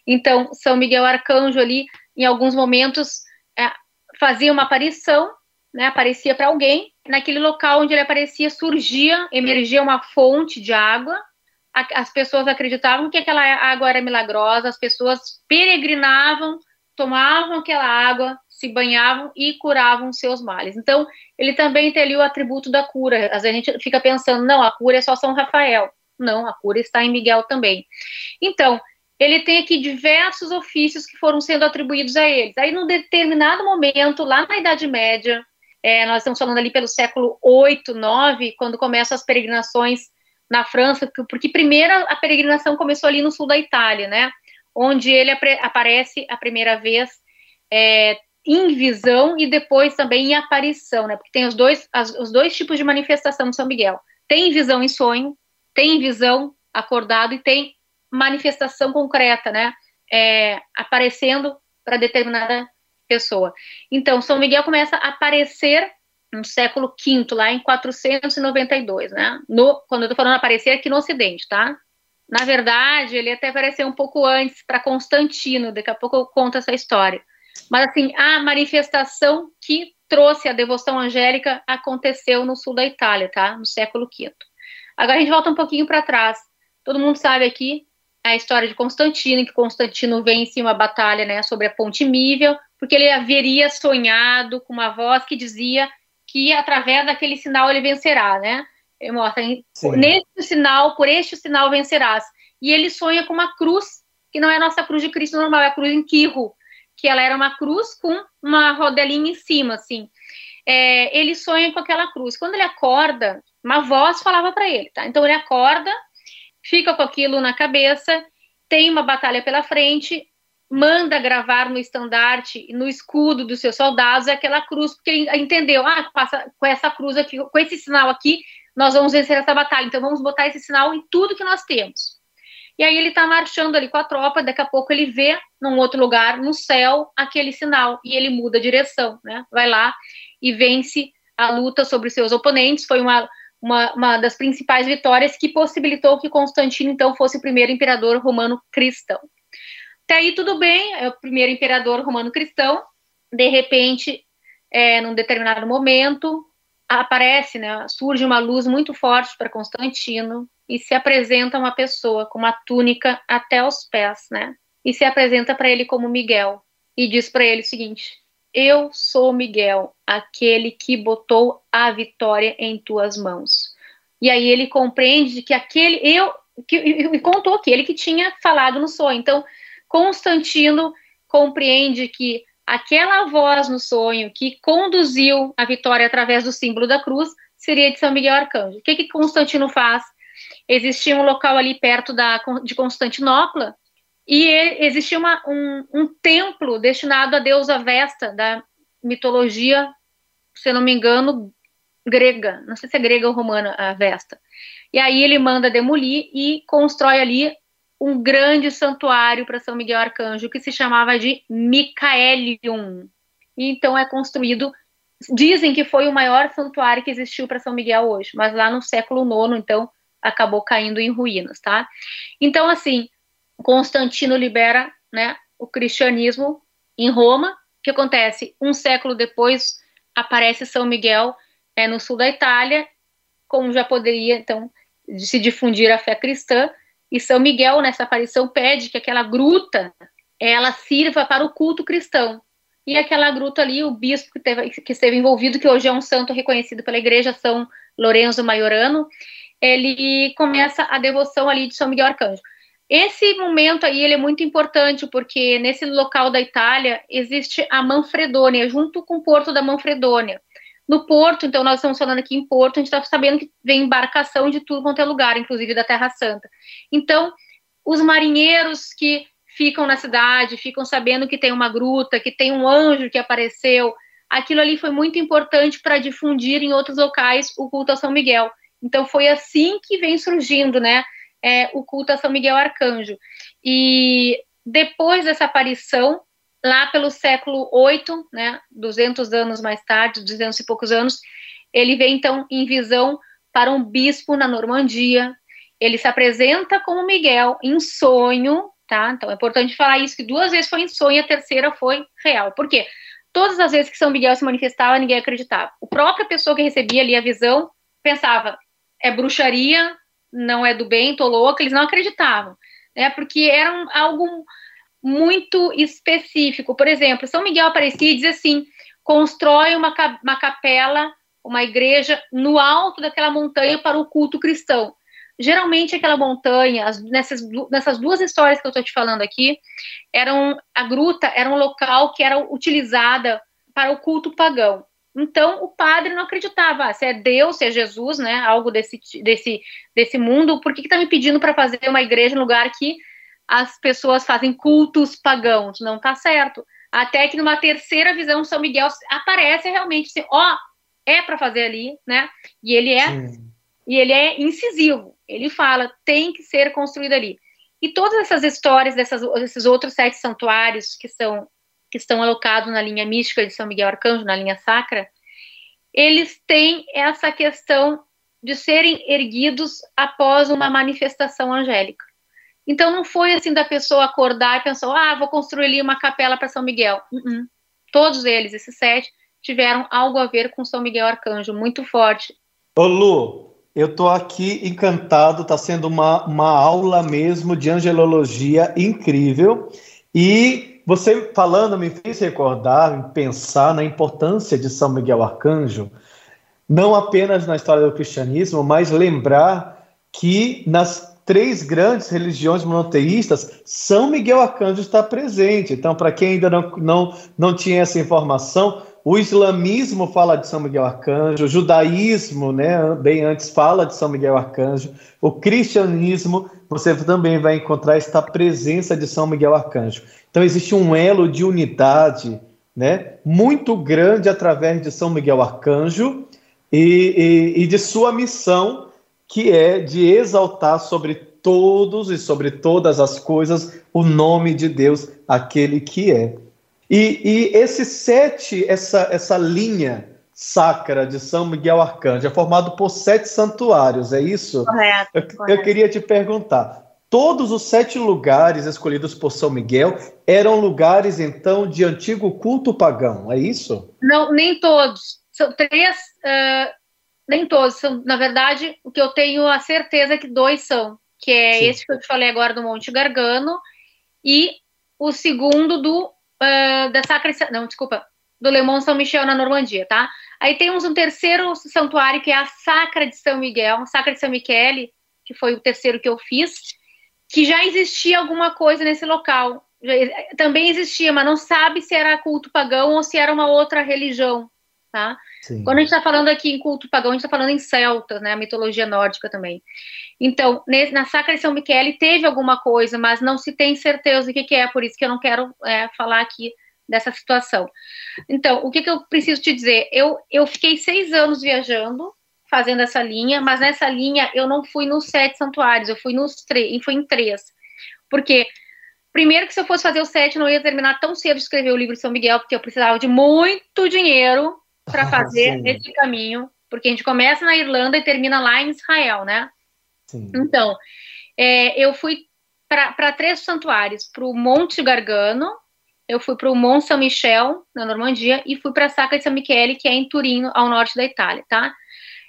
Então, São Miguel Arcanjo ali, em alguns momentos, é, fazia uma aparição, né, aparecia para alguém, naquele local onde ele aparecia surgia, emergia uma fonte de água, as pessoas acreditavam que aquela água era milagrosa, as pessoas peregrinavam, tomavam aquela água, se banhavam e curavam seus males. Então, ele também tem ali o atributo da cura. Às vezes a gente fica pensando, não, a cura é só São Rafael. Não, a cura está em Miguel também. Então, ele tem aqui diversos ofícios que foram sendo atribuídos a eles. Aí, num determinado momento, lá na Idade Média, é, nós estamos falando ali pelo século 8, 9, quando começam as peregrinações na França, porque primeiro a peregrinação começou ali no sul da Itália, né? Onde ele aparece a primeira vez é, em visão e depois também em aparição, né? Porque tem os dois, as, os dois tipos de manifestação de São Miguel. Tem visão em sonho, tem visão, acordado e tem manifestação concreta, né? É, aparecendo para determinada pessoa. Então, São Miguel começa a aparecer no século V, lá em 492, né? No, quando eu estou falando aparecer aqui no Ocidente, tá? Na verdade, ele até apareceu um pouco antes para Constantino, daqui a pouco eu conto essa história. Mas, assim, a manifestação que trouxe a devoção angélica aconteceu no sul da Itália, tá? No século V. Agora a gente volta um pouquinho para trás. Todo mundo sabe aqui a história de Constantino, que Constantino vence uma batalha né, sobre a ponte Mível, porque ele haveria sonhado com uma voz que dizia que através daquele sinal ele vencerá, né? Ele mostra, nesse sinal, por este sinal vencerás. E ele sonha com uma cruz, que não é a nossa cruz de Cristo normal, é a cruz em Quirro, que ela era uma cruz com uma rodelinha em cima, assim. É, ele sonha com aquela cruz. Quando ele acorda, uma voz falava para ele, tá? Então ele acorda, fica com aquilo na cabeça, tem uma batalha pela frente, manda gravar no estandarte, no escudo dos seus soldados, aquela cruz, porque entendeu, ah, passa com essa cruz aqui, com esse sinal aqui, nós vamos vencer essa batalha, então vamos botar esse sinal em tudo que nós temos. E aí ele está marchando ali com a tropa, daqui a pouco ele vê num outro lugar, no céu, aquele sinal, e ele muda a direção, né? Vai lá e vence a luta sobre seus oponentes, foi uma, uma, uma das principais vitórias que possibilitou que Constantino, então, fosse o primeiro imperador romano cristão. Até aí tudo bem, é o primeiro imperador romano cristão, de repente, é, num determinado momento, aparece, né, surge uma luz muito forte para Constantino e se apresenta uma pessoa com uma túnica até os pés, né? E se apresenta para ele como Miguel e diz para ele o seguinte: Eu sou Miguel, aquele que botou a vitória em tuas mãos. E aí ele compreende que aquele eu que e contou que ele que tinha falado no sonho. Então Constantino compreende que aquela voz no sonho que conduziu a vitória através do símbolo da cruz seria de São Miguel Arcanjo. O que, que Constantino faz? Existia um local ali perto da, de Constantinopla e existia uma, um, um templo destinado à deusa Vesta, da mitologia, se não me engano, grega. Não sei se é grega ou romana a Vesta. E aí ele manda demolir e constrói ali um grande santuário para São Miguel Arcanjo, que se chamava de Micaelium. Então é construído. Dizem que foi o maior santuário que existiu para São Miguel hoje, mas lá no século IX, então, acabou caindo em ruínas, tá? Então, assim, Constantino libera né, o cristianismo em Roma. O que acontece? Um século depois aparece São Miguel é, no sul da Itália, como já poderia, então, se difundir a fé cristã, e São Miguel, nessa aparição, pede que aquela gruta ela sirva para o culto cristão. E aquela gruta ali, o bispo que, teve, que esteve envolvido, que hoje é um santo reconhecido pela igreja, São Lourenço Maiorano, ele começa a devoção ali de São Miguel Arcanjo. Esse momento aí ele é muito importante porque nesse local da Itália existe a Manfredônia, junto com o porto da Manfredônia. No porto, então nós estamos falando aqui em Porto, a gente está sabendo que vem embarcação de tudo quanto é lugar, inclusive da Terra Santa. Então, os marinheiros que ficam na cidade, ficam sabendo que tem uma gruta, que tem um anjo que apareceu, aquilo ali foi muito importante para difundir em outros locais o culto a São Miguel. Então foi assim que vem surgindo, né, é, o culto a São Miguel Arcanjo. E depois dessa aparição, lá pelo século VIII, né, 200 anos mais tarde, 200 e poucos anos, ele vem então em visão para um bispo na Normandia. Ele se apresenta como Miguel em sonho, tá? Então é importante falar isso que duas vezes foi em sonho, e a terceira foi real. Por quê? Todas as vezes que São Miguel se manifestava, ninguém acreditava. A própria pessoa que recebia ali a visão pensava: é bruxaria, não é do bem, tô louca. Eles não acreditavam, né? Porque era um, algo muito específico. Por exemplo, São Miguel aparecia e diz assim: constrói uma, uma capela, uma igreja no alto daquela montanha para o culto cristão. Geralmente aquela montanha, as, nessas, nessas duas histórias que eu estou te falando aqui, eram a gruta era um local que era utilizada para o culto pagão. Então o padre não acreditava, ah, se é Deus, se é Jesus, né, algo desse desse desse mundo, por que está me pedindo para fazer uma igreja no lugar que as pessoas fazem cultos pagãos, não está certo. Até que numa terceira visão, São Miguel aparece realmente assim, ó, é para fazer ali, né? E ele é Sim. E ele é incisivo. Ele fala, tem que ser construído ali. E todas essas histórias dessas, desses outros sete santuários que são que estão alocados na linha mística de São Miguel Arcanjo, na linha sacra, eles têm essa questão de serem erguidos após uma manifestação angélica. Então não foi assim da pessoa acordar e pensar, ah, vou construir ali uma capela para São Miguel. Uh -uh. Todos eles, esses sete, tiveram algo a ver com São Miguel Arcanjo, muito forte. Ô Lu, eu estou aqui encantado, está sendo uma, uma aula mesmo de angelologia incrível. E você falando me fez recordar, pensar na importância de São Miguel Arcanjo, não apenas na história do cristianismo, mas lembrar que nas três grandes religiões monoteístas, São Miguel Arcanjo está presente. Então, para quem ainda não, não, não tinha essa informação, o islamismo fala de São Miguel Arcanjo, o judaísmo, né, bem antes, fala de São Miguel Arcanjo, o cristianismo, você também vai encontrar esta presença de São Miguel Arcanjo. Então, existe um elo de unidade né, muito grande através de São Miguel Arcanjo e, e, e de sua missão, que é de exaltar sobre todos e sobre todas as coisas o nome de Deus, aquele que é. E, e esse sete, essa, essa linha sacra de São Miguel Arcanjo é formado por sete santuários, é isso? Correto, eu, correto. eu queria te perguntar, todos os sete lugares escolhidos por São Miguel eram lugares, então, de antigo culto pagão, é isso? Não, nem todos. São três, uh, nem todos. São, na verdade, o que eu tenho a certeza é que dois são, que é Sim. esse que eu te falei agora do Monte Gargano e o segundo do uh, da Sacra, não, desculpa, do Le Mont Saint-Michel na Normandia, tá? Aí temos um terceiro santuário que é a Sacra de São Miguel, Sacra de São Michele, que foi o terceiro que eu fiz, que já existia alguma coisa nesse local. Já, também existia, mas não sabe se era culto pagão ou se era uma outra religião, tá? Sim. Quando a gente está falando aqui em culto pagão, a gente está falando em celtas, né? A mitologia nórdica também. Então, na Sacra de São Michele teve alguma coisa, mas não se tem certeza do que, que é, por isso que eu não quero é, falar aqui dessa situação. Então, o que, que eu preciso te dizer? Eu, eu fiquei seis anos viajando, fazendo essa linha, mas nessa linha eu não fui nos sete santuários, eu fui nos três, fui em três. Porque, primeiro que se eu fosse fazer o sete, não ia terminar tão cedo de escrever o livro de São Miguel, porque eu precisava de muito dinheiro para fazer ah, esse caminho, porque a gente começa na Irlanda e termina lá em Israel, né? Sim. Então, é, eu fui para três santuários, para o Monte Gargano, eu fui para o Mont Saint-Michel, na Normandia, e fui para a Sacra de San Michele, que é em Turim, ao norte da Itália, tá?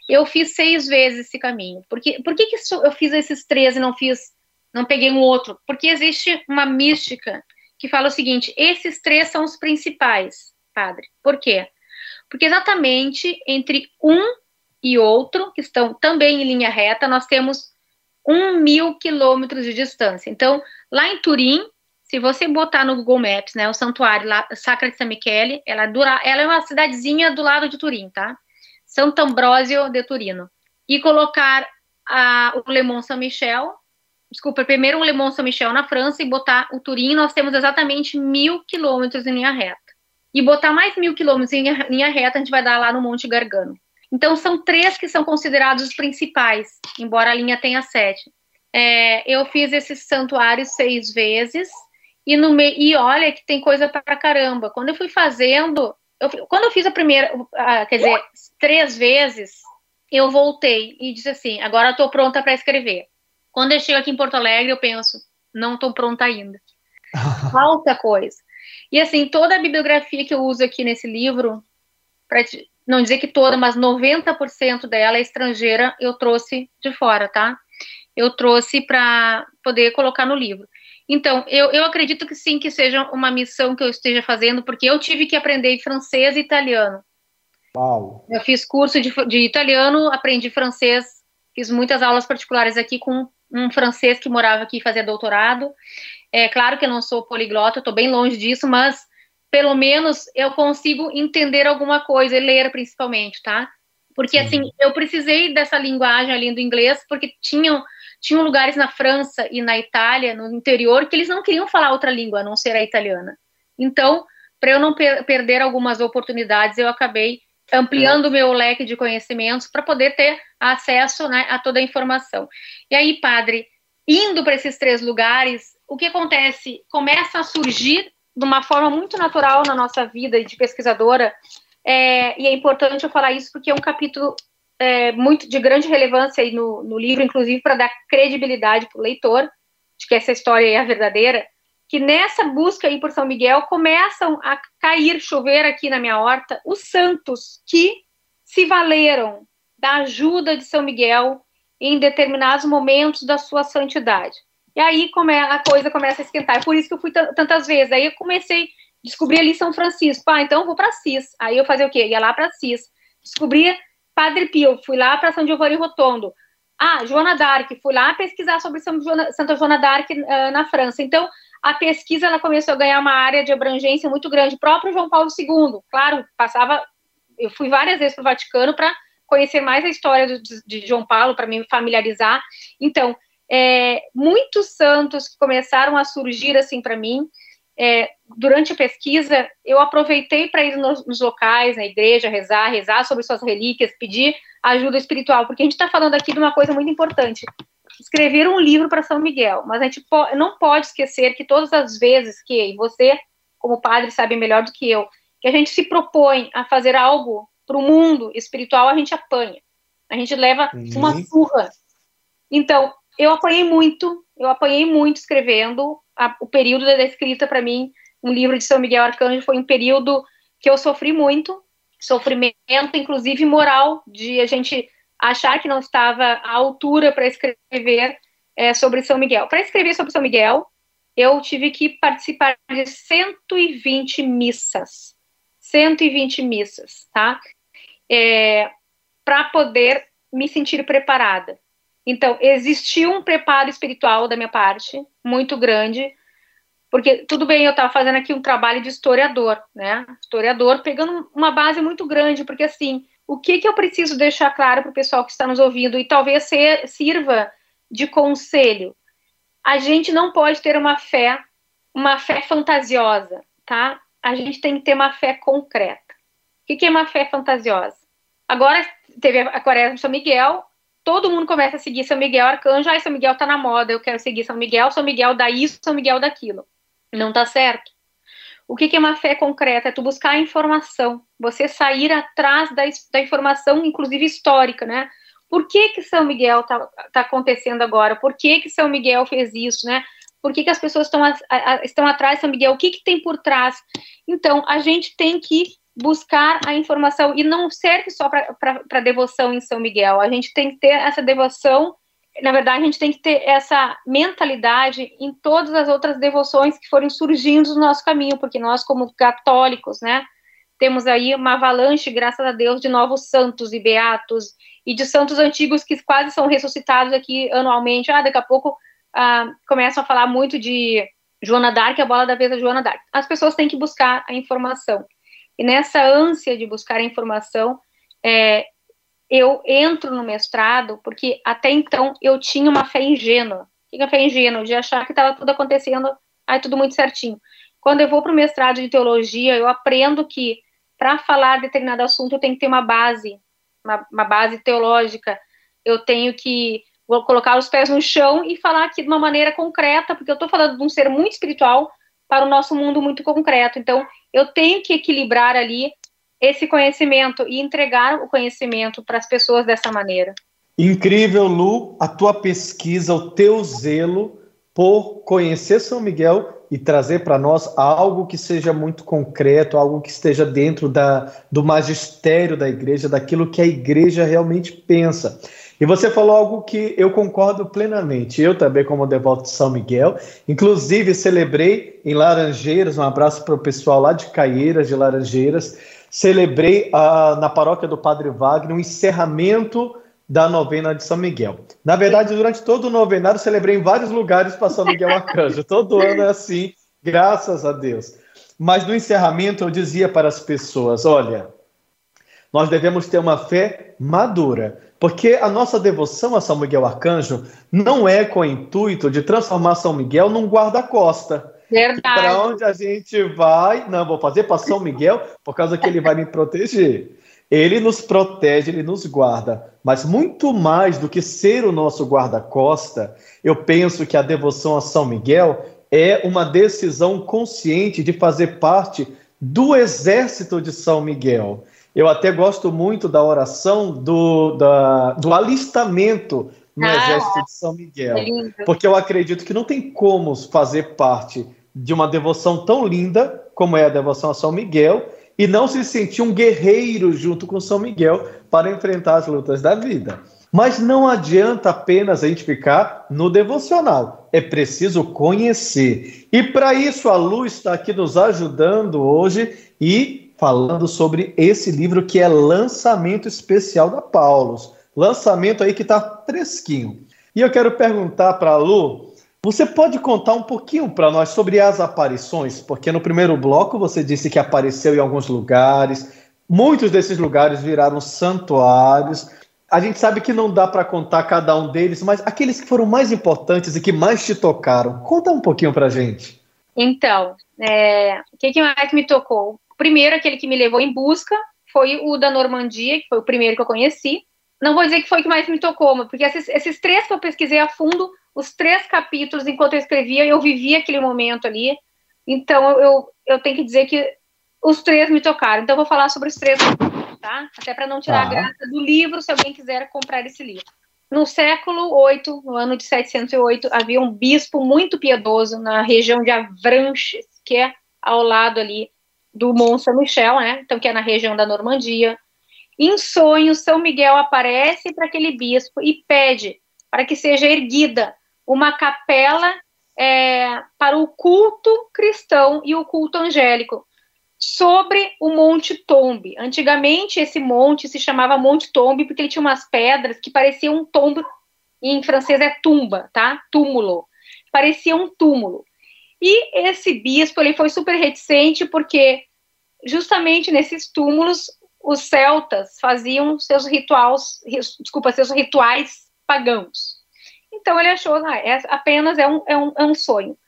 Eu fiz seis vezes esse caminho. Porque, por que, que eu fiz esses três e não fiz, não peguei um outro? Porque existe uma mística que fala o seguinte: esses três são os principais, padre. Por quê? Porque exatamente entre um e outro, que estão também em linha reta, nós temos um mil quilômetros de distância. Então, lá em Turim, se você botar no Google Maps, né, o santuário lá, Sacra de San Michele, ela, dura, ela é uma cidadezinha do lado de Turim, tá? Santo Ambrosio de Turino. E colocar a, o Le Mont Saint-Michel, desculpa, primeiro o Le Mont Saint-Michel na França e botar o Turim, nós temos exatamente mil quilômetros em linha reta. E botar mais mil quilômetros em linha reta, a gente vai dar lá no Monte Gargano. Então, são três que são considerados os principais, embora a linha tenha sete. É, eu fiz esses santuários seis vezes, e, no me... e olha que tem coisa pra caramba. Quando eu fui fazendo, eu, quando eu fiz a primeira, quer dizer, três vezes, eu voltei e disse assim: agora estou pronta para escrever. Quando eu chego aqui em Porto Alegre, eu penso: não estou pronta ainda. Falta coisa. E assim, toda a bibliografia que eu uso aqui nesse livro, para não dizer que toda, mas 90% dela é estrangeira, eu trouxe de fora, tá? Eu trouxe para poder colocar no livro. Então, eu, eu acredito que sim, que seja uma missão que eu esteja fazendo, porque eu tive que aprender francês e italiano. Uau. Eu fiz curso de, de italiano, aprendi francês, fiz muitas aulas particulares aqui com um francês que morava aqui e fazia doutorado. É claro que eu não sou poliglota, estou bem longe disso, mas pelo menos eu consigo entender alguma coisa e ler principalmente, tá? Porque Sim. assim, eu precisei dessa linguagem ali do inglês, porque tinham, tinham lugares na França e na Itália, no interior, que eles não queriam falar outra língua, a não ser a italiana. Então, para eu não per perder algumas oportunidades, eu acabei ampliando o meu leque de conhecimentos para poder ter acesso né, a toda a informação. E aí, padre, indo para esses três lugares, o que acontece? Começa a surgir de uma forma muito natural na nossa vida de pesquisadora, é, e é importante eu falar isso porque é um capítulo é, muito de grande relevância aí no, no livro, inclusive para dar credibilidade para o leitor de que essa história é a verdadeira, que nessa busca aí por São Miguel começam a cair, chover aqui na minha horta, os santos que se valeram da ajuda de São Miguel em determinados momentos da sua santidade. E aí come, a coisa começa a esquentar. É por isso que eu fui tantas vezes. Aí eu comecei descobrir ali São Francisco. Ah, então eu vou para Assis. Aí eu fazia o quê? Ia lá para Assis. Descobria Padre Pio. Fui lá para São Giovanni Rotondo. Ah, Joana d'Arc. Fui lá pesquisar sobre São Joana, Santa Joana d'Arc uh, na França. Então, a pesquisa ela começou a ganhar uma área de abrangência muito grande. O próprio João Paulo II, claro, passava. Eu fui várias vezes para o Vaticano para conhecer mais a história de, de João Paulo, para me familiarizar. Então, é, muitos santos que começaram a surgir assim para mim. É, durante a pesquisa, eu aproveitei para ir nos, nos, locais, na igreja, rezar, rezar sobre suas relíquias, pedir ajuda espiritual, porque a gente está falando aqui de uma coisa muito importante. Escrever um livro para São Miguel, mas a gente po não pode esquecer que todas as vezes que você, como padre, sabe melhor do que eu, que a gente se propõe a fazer algo para o mundo espiritual, a gente apanha. A gente leva uhum. uma surra. Então, eu apanhei muito, eu apanhei muito escrevendo. A, o período da escrita, para mim, um livro de São Miguel Arcanjo foi um período que eu sofri muito, sofrimento, inclusive moral, de a gente achar que não estava à altura para escrever é, sobre São Miguel. Para escrever sobre São Miguel, eu tive que participar de 120 missas. 120 missas, tá? É, para poder me sentir preparada. Então, existiu um preparo espiritual da minha parte, muito grande, porque tudo bem, eu estava fazendo aqui um trabalho de historiador, né? Historiador, pegando uma base muito grande, porque assim, o que, que eu preciso deixar claro para o pessoal que está nos ouvindo e talvez ser, sirva de conselho? A gente não pode ter uma fé, uma fé fantasiosa, tá? A gente tem que ter uma fé concreta. O que, que é uma fé fantasiosa? Agora teve a Quaresma de São Miguel, todo mundo começa a seguir São Miguel Arcanjo, aí São Miguel tá na moda, eu quero seguir São Miguel, São Miguel dá isso, São Miguel daquilo. Não tá certo. O que, que é uma fé concreta? É tu buscar a informação, você sair atrás da, da informação, inclusive histórica, né? Por que, que São Miguel tá, tá acontecendo agora? Por que, que São Miguel fez isso, né? Por que, que as pessoas estão, a, a, estão atrás de São Miguel? O que, que tem por trás? Então, a gente tem que buscar a informação e não serve só para devoção em São Miguel. A gente tem que ter essa devoção, na verdade, a gente tem que ter essa mentalidade em todas as outras devoções que forem surgindo no nosso caminho, porque nós, como católicos, né, temos aí uma avalanche, graças a Deus, de novos santos e beatos e de santos antigos que quase são ressuscitados aqui anualmente. Ah, daqui a pouco ah, começam a falar muito de Joana d'Arc, a bola da vez da Joana d'Arc. As pessoas têm que buscar a informação. E nessa ânsia de buscar informação, é, eu entro no mestrado, porque até então eu tinha uma fé ingênua. O que é fé ingênua? De achar que estava tudo acontecendo, aí tudo muito certinho. Quando eu vou para o mestrado de teologia, eu aprendo que para falar determinado assunto eu tenho que ter uma base, uma, uma base teológica. Eu tenho que vou colocar os pés no chão e falar aqui de uma maneira concreta, porque eu estou falando de um ser muito espiritual para o nosso mundo muito concreto. Então, eu tenho que equilibrar ali esse conhecimento e entregar o conhecimento para as pessoas dessa maneira. Incrível, Lu, a tua pesquisa, o teu zelo por conhecer São Miguel e trazer para nós algo que seja muito concreto, algo que esteja dentro da, do magistério da igreja, daquilo que a igreja realmente pensa. E você falou algo que eu concordo plenamente. Eu também, como devoto de São Miguel, inclusive celebrei em Laranjeiras, um abraço para o pessoal lá de Caieiras, de Laranjeiras, celebrei uh, na paróquia do Padre Wagner um encerramento da novena de São Miguel. Na verdade, durante todo o novenário, celebrei em vários lugares para São Miguel Arcanjo. Todo ano é assim, graças a Deus. Mas no encerramento, eu dizia para as pessoas: olha, nós devemos ter uma fé madura, porque a nossa devoção a São Miguel Arcanjo não é com o intuito de transformar São Miguel num guarda-costa. Verdade. Para onde a gente vai, não, vou fazer para São Miguel por causa que ele vai me proteger. Ele nos protege, ele nos guarda, mas muito mais do que ser o nosso guarda-costa, eu penso que a devoção a São Miguel é uma decisão consciente de fazer parte do exército de São Miguel. Eu até gosto muito da oração do, da, do alistamento no ah, exército de São Miguel, é porque eu acredito que não tem como fazer parte de uma devoção tão linda como é a devoção a São Miguel e não se sentir um guerreiro junto com São Miguel para enfrentar as lutas da vida. Mas não adianta apenas a gente ficar no devocional, é preciso conhecer. E para isso a Lu está aqui nos ajudando hoje e falando sobre esse livro que é lançamento especial da Paulus. Lançamento aí que está fresquinho. E eu quero perguntar para a Lu, você pode contar um pouquinho para nós sobre as aparições? Porque no primeiro bloco você disse que apareceu em alguns lugares, muitos desses lugares viraram santuários. A gente sabe que não dá para contar cada um deles, mas aqueles que foram mais importantes e que mais te tocaram, conta um pouquinho para gente. Então, é, o que, que mais me tocou? Primeiro, aquele que me levou em busca, foi o da Normandia, que foi o primeiro que eu conheci. Não vou dizer que foi o que mais me tocou, porque esses, esses três que eu pesquisei a fundo, os três capítulos, enquanto eu escrevia, eu vivia aquele momento ali. Então, eu, eu tenho que dizer que os três me tocaram. Então, eu vou falar sobre os três tá? Até para não tirar ah. a graça do livro, se alguém quiser comprar esse livro. No século VIII, no ano de 708, havia um bispo muito piedoso na região de Avranches, que é ao lado ali do Mont Saint-Michel, né? Então, que é na região da Normandia. Em sonho, São Miguel aparece para aquele bispo e pede para que seja erguida uma capela é, para o culto cristão e o culto angélico sobre o Monte Tombe. Antigamente, esse monte se chamava Monte Tombe porque ele tinha umas pedras que pareciam um tombo, em francês é tumba, tá? Túmulo. Parecia um túmulo. E esse bispo, ele foi super reticente porque justamente nesses túmulos os celtas faziam seus rituais, desculpa, seus rituais pagãos. Então ele achou, ah, é, apenas é um, é, um, é um sonho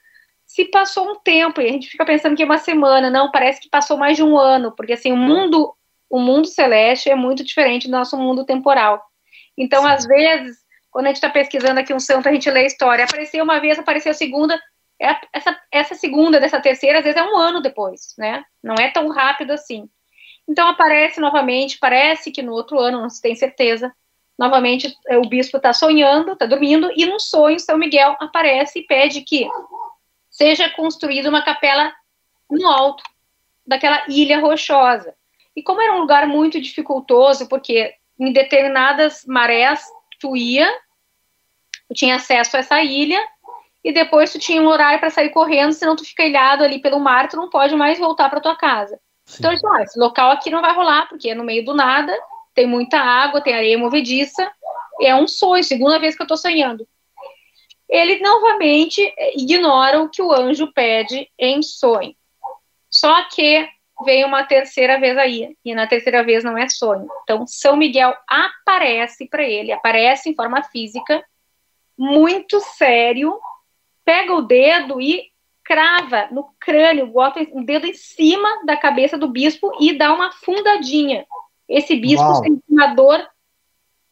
se passou um tempo e a gente fica pensando que é uma semana, não, parece que passou mais de um ano, porque assim, o mundo, o mundo celeste é muito diferente do nosso mundo temporal. Então, Sim. às vezes, quando a gente está pesquisando aqui um santo, a gente lê a história, apareceu uma vez, apareceu a segunda, é, essa, essa segunda dessa terceira, às vezes é um ano depois, né? Não é tão rápido assim. Então aparece novamente, parece que no outro ano, não se tem certeza, novamente o bispo está sonhando, está dormindo, e num sonho São Miguel aparece e pede que seja construída uma capela no alto daquela ilha rochosa. E como era um lugar muito dificultoso, porque em determinadas marés tu ia, tu tinha acesso a essa ilha, e depois tu tinha um horário para sair correndo, senão tu fica ilhado ali pelo mar, tu não pode mais voltar para tua casa. Sim. Então, disse, ah, esse local aqui não vai rolar, porque é no meio do nada, tem muita água, tem areia movediça, é um sonho, segunda vez que eu estou sonhando ele novamente ignora o que o anjo pede em sonho. Só que vem uma terceira vez aí, e na terceira vez não é sonho. Então, São Miguel aparece para ele, aparece em forma física, muito sério, pega o dedo e crava no crânio, bota o dedo em cima da cabeça do bispo e dá uma fundadinha. Esse bispo tem uma dor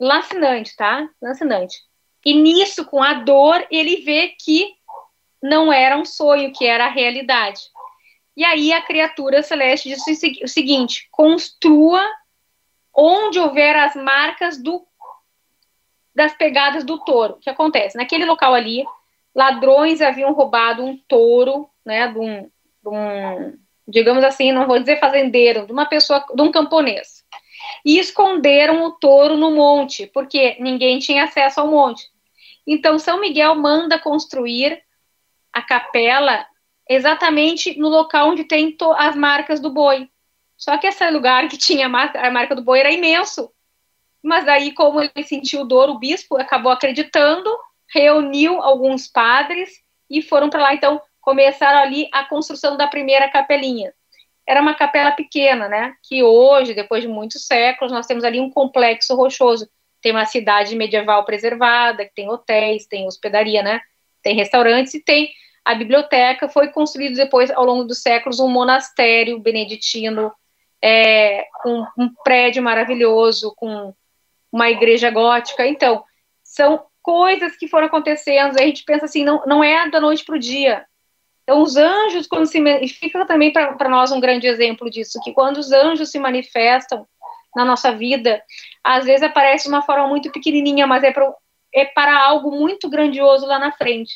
lacinante, tá? Lacinante. E nisso, com a dor, ele vê que não era um sonho, que era a realidade. E aí a criatura celeste diz o seguinte: construa onde houver as marcas do, das pegadas do touro. O que acontece? Naquele local ali, ladrões haviam roubado um touro, né, de um, de um digamos assim, não vou dizer fazendeiro, de uma pessoa, de um camponês. E esconderam o touro no monte, porque ninguém tinha acesso ao monte. Então, São Miguel manda construir a capela exatamente no local onde tem as marcas do boi. Só que esse lugar que tinha a marca, a marca do boi era imenso. Mas daí, como ele sentiu dor, o bispo acabou acreditando, reuniu alguns padres e foram para lá. Então, começaram ali a construção da primeira capelinha. Era uma capela pequena, né? Que hoje, depois de muitos séculos, nós temos ali um complexo rochoso tem uma cidade medieval preservada, que tem hotéis, tem hospedaria, né? Tem restaurantes e tem a biblioteca. Foi construído depois, ao longo dos séculos, um monastério beneditino é, com um prédio maravilhoso, com uma igreja gótica. Então, são coisas que foram acontecendo. A gente pensa assim, não, não é da noite para o dia. Então, os anjos, quando se e fica também para nós um grande exemplo disso, que quando os anjos se manifestam na nossa vida, às vezes aparece de uma forma muito pequenininha, mas é, pra, é para algo muito grandioso lá na frente.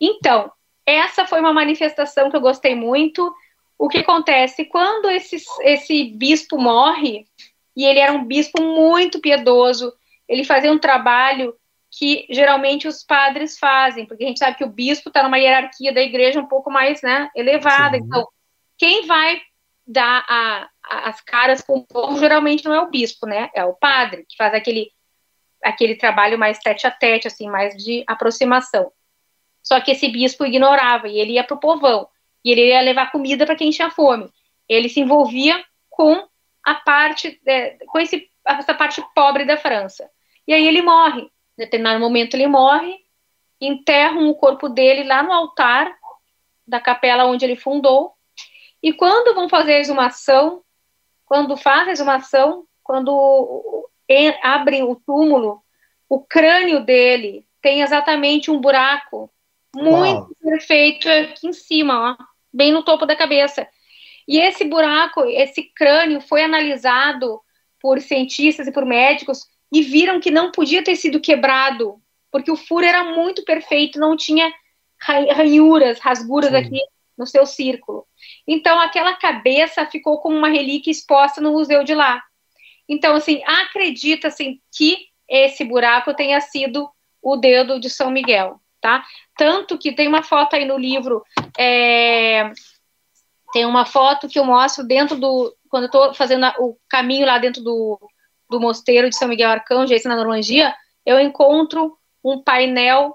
Então, essa foi uma manifestação que eu gostei muito. O que acontece quando esse, esse bispo morre, e ele era um bispo muito piedoso, ele fazia um trabalho que geralmente os padres fazem, porque a gente sabe que o bispo está numa hierarquia da igreja um pouco mais né, elevada. Sim. Então, quem vai dar a, a, as caras com o povo geralmente não é o bispo, né? É o padre, que faz aquele, aquele trabalho mais tete a tete, assim, mais de aproximação. Só que esse bispo ignorava e ele ia para o povão. E ele ia levar comida para quem tinha fome. Ele se envolvia com a parte, é, com esse, essa parte pobre da França. E aí ele morre em determinado momento ele morre, enterram o corpo dele lá no altar da capela onde ele fundou, e quando vão fazer a exumação, quando faz a exumação, quando abrem o túmulo, o crânio dele tem exatamente um buraco muito Uau. perfeito aqui em cima, ó, bem no topo da cabeça. E esse buraco, esse crânio foi analisado por cientistas e por médicos e viram que não podia ter sido quebrado, porque o furo era muito perfeito, não tinha ranhuras, rasguras Sim. aqui no seu círculo. Então, aquela cabeça ficou como uma relíquia exposta no museu de lá. Então, assim, acredita-se que esse buraco tenha sido o dedo de São Miguel, tá? Tanto que tem uma foto aí no livro, é, tem uma foto que eu mostro dentro do, quando eu estou fazendo o caminho lá dentro do, do mosteiro de São Miguel Arcanjo, esse na Normandia, eu encontro um painel,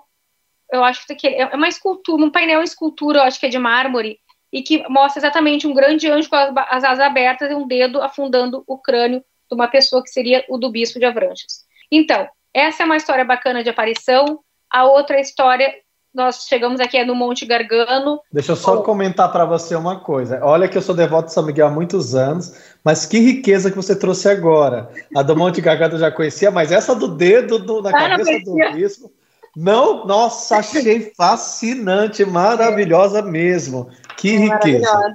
eu acho que é uma escultura, um painel escultura, eu acho que é de mármore, e que mostra exatamente um grande anjo com as asas abertas e um dedo afundando o crânio de uma pessoa que seria o do bispo de Avranches. Então, essa é uma história bacana de aparição. A outra história nós chegamos aqui é no Monte Gargano. Deixa eu só oh. comentar para você uma coisa. Olha que eu sou devoto de São Miguel há muitos anos, mas que riqueza que você trouxe agora. A do Monte Gargano eu já conhecia, mas essa do dedo do, na ah, cabeça do bispo. Não, nossa, achei fascinante, maravilhosa mesmo. Que riqueza.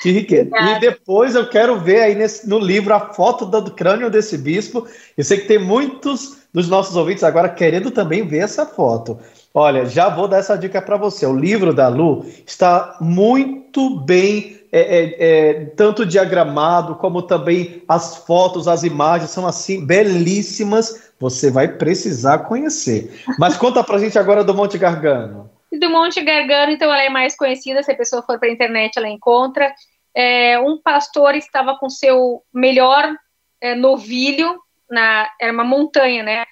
Que riqueza. Obrigada. E depois eu quero ver aí nesse, no livro a foto do crânio desse bispo. Eu sei que tem muitos dos nossos ouvintes agora querendo também ver essa foto. Olha, já vou dar essa dica para você. O livro da Lu está muito bem, é, é, é, tanto diagramado como também as fotos, as imagens são assim belíssimas. Você vai precisar conhecer. Mas conta para gente agora do Monte Gargano. Do Monte Gargano, então ela é mais conhecida. Se a pessoa for para a internet, ela encontra. É, um pastor estava com seu melhor é, novilho na era uma montanha, né?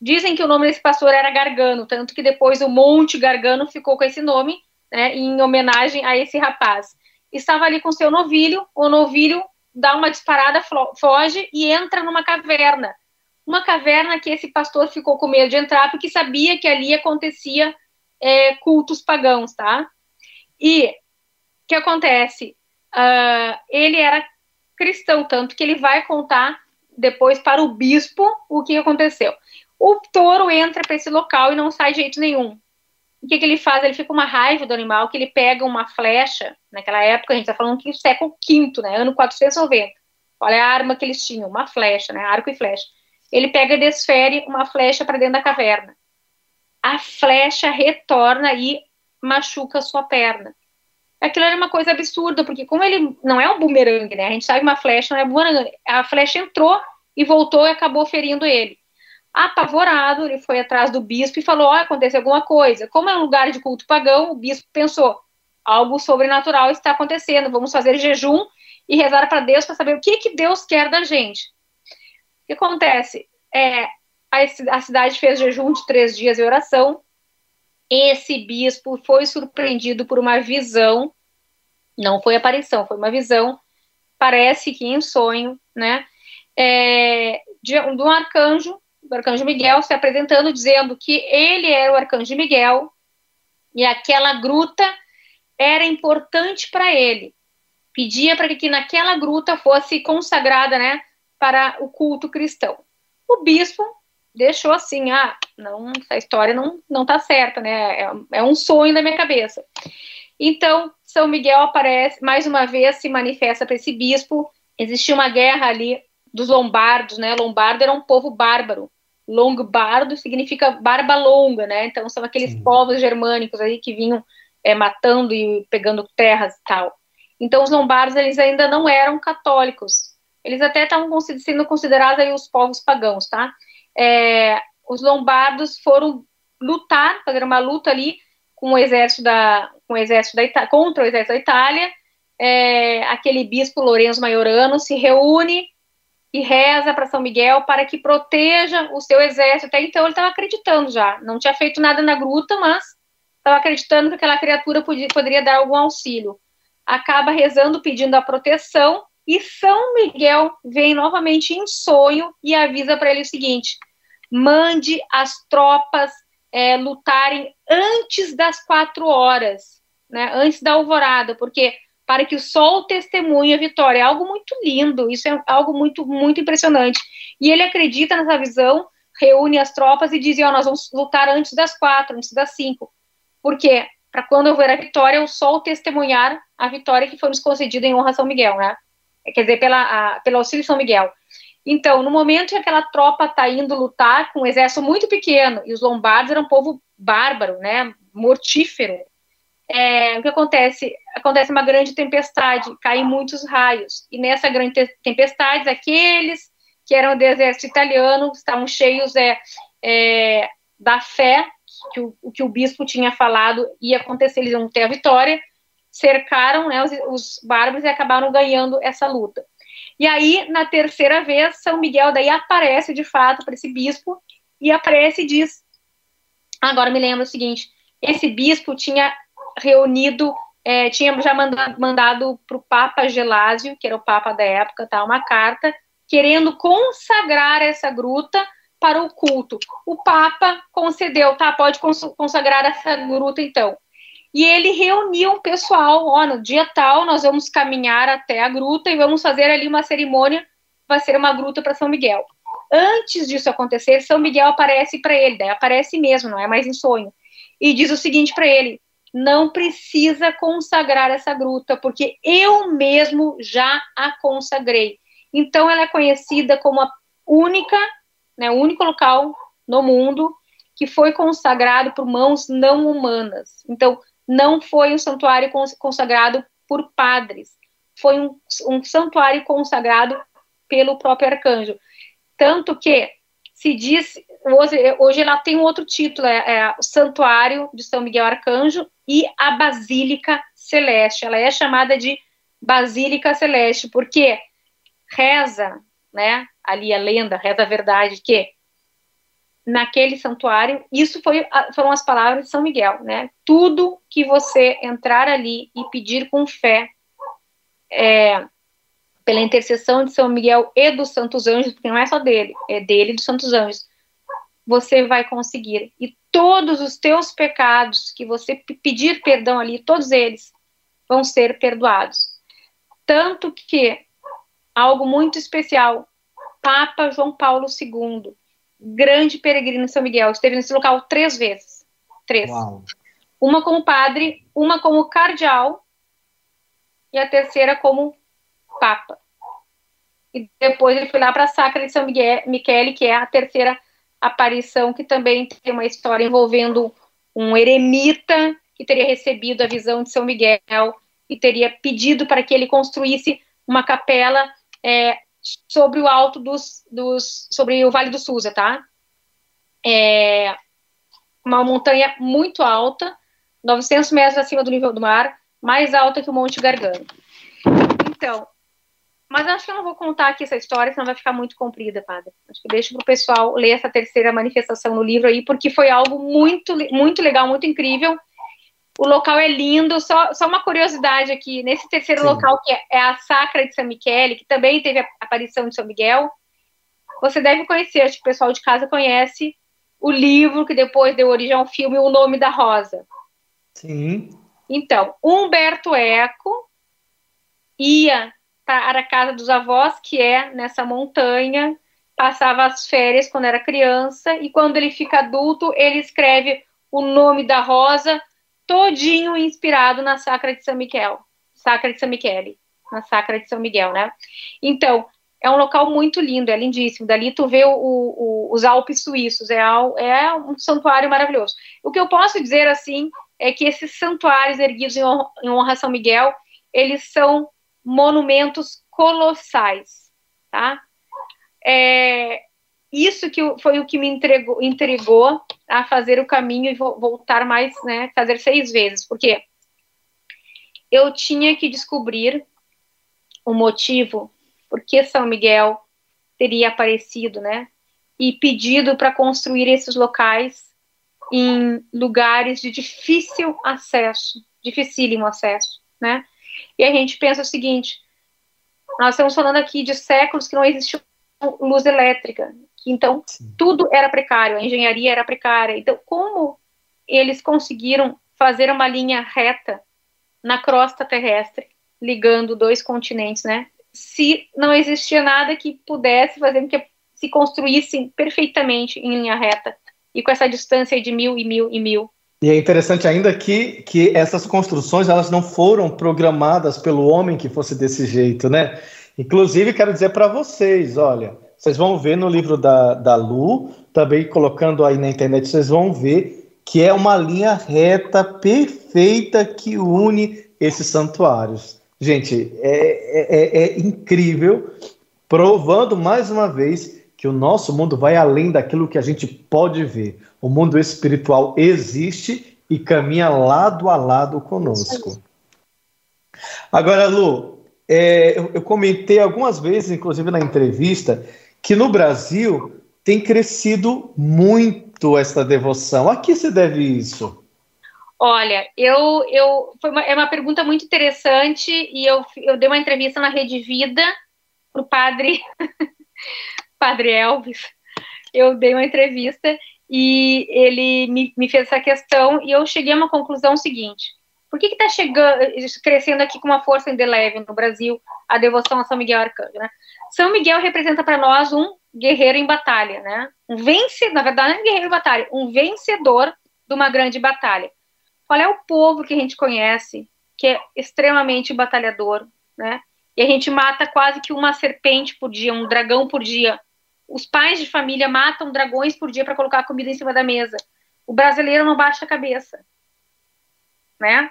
Dizem que o nome desse pastor era Gargano, tanto que depois o Monte Gargano ficou com esse nome, né, em homenagem a esse rapaz. Estava ali com seu novilho, o novilho dá uma disparada, foge e entra numa caverna. Uma caverna que esse pastor ficou com medo de entrar, porque sabia que ali acontecia é, cultos pagãos, tá? E o que acontece? Uh, ele era cristão, tanto que ele vai contar depois para o bispo o que aconteceu. O touro entra para esse local e não sai de jeito nenhum. O que, que ele faz? Ele fica com uma raiva do animal, que ele pega uma flecha, naquela época a gente está falando que século V, né, ano 490. Olha a arma que eles tinham, uma flecha, né, arco e flecha. Ele pega e desfere uma flecha para dentro da caverna. A flecha retorna e machuca a sua perna. Aquilo era uma coisa absurda, porque como ele não é um bumerangue, né? A gente sabe que uma flecha não é bumerangue. A flecha entrou e voltou e acabou ferindo ele. Apavorado, ele foi atrás do bispo e falou: oh, aconteceu alguma coisa. Como é um lugar de culto pagão, o bispo pensou: algo sobrenatural está acontecendo, vamos fazer jejum e rezar para Deus para saber o que, que Deus quer da gente. O que acontece? É, a, cidade fez jejum de três dias e oração. Esse bispo foi surpreendido por uma visão, não foi aparição, foi uma visão, parece que em sonho, né? É, de, de um arcanjo do arcanjo Miguel se apresentando, dizendo que ele era o arcanjo Miguel e aquela gruta era importante para ele. pedia para que naquela gruta fosse consagrada, né, para o culto cristão. O bispo deixou assim, ah, não, essa história não não tá certa, né? É, é um sonho da minha cabeça. Então, São Miguel aparece, mais uma vez se manifesta para esse bispo. Existia uma guerra ali dos lombardos, né? Lombardo era um povo bárbaro. Longobardo significa barba longa, né? Então são aqueles Sim. povos germânicos aí que vinham é, matando e pegando terras e tal. Então os lombardos eles ainda não eram católicos. Eles até estavam sendo considerados aí os povos pagãos, tá? É, os lombardos foram lutar, fazer uma luta ali com o exército da, com o exército da Ita contra o exército da Itália. É, aquele bispo Lourenço Maiorano se reúne e reza para São Miguel para que proteja o seu exército. Até então ele estava acreditando já, não tinha feito nada na gruta, mas estava acreditando que aquela criatura podia, poderia dar algum auxílio. Acaba rezando, pedindo a proteção, e São Miguel vem novamente em sonho e avisa para ele o seguinte: mande as tropas é, lutarem antes das quatro horas, né, antes da alvorada, porque para que o sol testemunhe a vitória. É algo muito lindo, isso é algo muito, muito impressionante. E ele acredita nessa visão, reúne as tropas e diz: ó, nós vamos lutar antes das quatro, antes das cinco. Por quê? Para quando houver a vitória, o sol testemunhar a vitória que foi nos concedida em honra a São Miguel, né? Quer dizer, pela, a, pelo auxílio de São Miguel. Então, no momento em que aquela tropa está indo lutar com um exército muito pequeno, e os lombardos eram um povo bárbaro, né, mortífero, é, o que acontece? Acontece uma grande tempestade, caem muitos raios, e nessa grande tempestade, aqueles que eram do exército italiano estavam cheios é, é, da fé que o, que o bispo tinha falado ia acontecer, eles iam ter a vitória, cercaram né, os, os bárbaros e acabaram ganhando essa luta. E aí, na terceira vez, São Miguel daí aparece de fato para esse bispo e aparece e diz: agora me lembro o seguinte, esse bispo tinha reunido, é, tinha já mandado, mandado para o Papa Gelásio, que era o Papa da época, tá, uma carta querendo consagrar essa gruta para o culto. O Papa concedeu, tá, pode consagrar essa gruta então. E ele reuniu um pessoal, ó, no dia tal nós vamos caminhar até a gruta e vamos fazer ali uma cerimônia, vai ser uma gruta para São Miguel. Antes disso acontecer, São Miguel aparece para ele, daí aparece mesmo, não é mais em sonho, e diz o seguinte para ele: não precisa consagrar essa gruta, porque eu mesmo já a consagrei. Então, ela é conhecida como a única, né, o único local no mundo que foi consagrado por mãos não humanas. Então, não foi um santuário consagrado por padres, foi um, um santuário consagrado pelo próprio arcanjo. Tanto que se diz, hoje, hoje ela tem um outro título, é, é o Santuário de São Miguel Arcanjo e a Basílica Celeste. Ela é chamada de Basílica Celeste, porque reza, né, ali a lenda, reza a verdade, que naquele santuário, isso foi, foram as palavras de São Miguel, né? Tudo que você entrar ali e pedir com fé, é, pela intercessão de São Miguel e dos Santos Anjos, porque não é só dele, é dele e dos Santos Anjos, você vai conseguir. E todos os teus pecados que você pedir perdão ali, todos eles vão ser perdoados. Tanto que algo muito especial, Papa João Paulo II grande peregrino em São Miguel. Esteve nesse local três vezes. Três. Uau. Uma como padre, uma como cardeal e a terceira como papa. E depois ele foi lá para a Sacra de São Miguel, Michele, que é a terceira aparição, que também tem uma história envolvendo um eremita que teria recebido a visão de São Miguel e teria pedido para que ele construísse uma capela é, sobre o alto dos, dos sobre o Vale do Suza, tá? É uma montanha muito alta, 900 metros acima do nível do mar, mais alta que o Monte Gargano. Então, mas acho que eu não vou contar aqui essa história, senão vai ficar muito comprida, padre. Acho que deixo para o pessoal ler essa terceira manifestação no livro aí, porque foi algo muito, muito legal, muito incrível. O local é lindo. Só, só uma curiosidade aqui: nesse terceiro Sim. local, que é, é, a Sacra de São Michele, que também teve a aparição de São Miguel, você deve conhecer, acho que o pessoal de casa conhece o livro que depois deu origem ao filme O Nome da Rosa. Sim. Então, Humberto Eco ia para a casa dos avós, que é nessa montanha, passava as férias quando era criança, e quando ele fica adulto, ele escreve o nome da rosa todinho inspirado na Sacra de São Miguel, Sacra de São Michele, na Sacra de São Miguel, né? Então, é um local muito lindo, é lindíssimo. Dali tu vê o, o, os Alpes suíços, é, é, um santuário maravilhoso. O que eu posso dizer, assim, é que esses santuários erguidos em honra, em honra a São Miguel, eles são monumentos colossais, tá? É, isso que foi o que me entregou, entregou a fazer o caminho e voltar mais, né, fazer seis vezes, porque eu tinha que descobrir o motivo por que São Miguel teria aparecido, né, e pedido para construir esses locais em lugares de difícil acesso, dificílimo acesso, né, e a gente pensa o seguinte, nós estamos falando aqui de séculos que não existiu luz elétrica, então Sim. tudo era precário, a engenharia era precária. Então, como eles conseguiram fazer uma linha reta na crosta terrestre, ligando dois continentes, né? Se não existia nada que pudesse fazer com que se construíssem perfeitamente em linha reta e com essa distância de mil e mil e mil. E é interessante ainda que, que essas construções elas não foram programadas pelo homem que fosse desse jeito, né? Inclusive, quero dizer para vocês, olha, vocês vão ver no livro da, da Lu, também colocando aí na internet, vocês vão ver que é uma linha reta perfeita que une esses santuários. Gente, é, é, é incrível, provando mais uma vez que o nosso mundo vai além daquilo que a gente pode ver. O mundo espiritual existe e caminha lado a lado conosco. Agora, Lu, é, eu, eu comentei algumas vezes, inclusive na entrevista, que no Brasil tem crescido muito essa devoção. A que se deve isso? Olha, eu, eu foi uma, é uma pergunta muito interessante e eu, eu dei uma entrevista na Rede Vida para o padre, padre Elvis. Eu dei uma entrevista e ele me, me, fez essa questão e eu cheguei a uma conclusão seguinte: por que está chegando, crescendo aqui com uma força indelével no Brasil a devoção a São Miguel Arcanjo? Né? São Miguel representa para nós um guerreiro em batalha, né? Um vencedor, na verdade, não é um guerreiro em batalha, um vencedor de uma grande batalha. Qual é o povo que a gente conhece que é extremamente batalhador, né? E a gente mata quase que uma serpente por dia, um dragão por dia. Os pais de família matam dragões por dia para colocar comida em cima da mesa. O brasileiro não baixa a cabeça, né?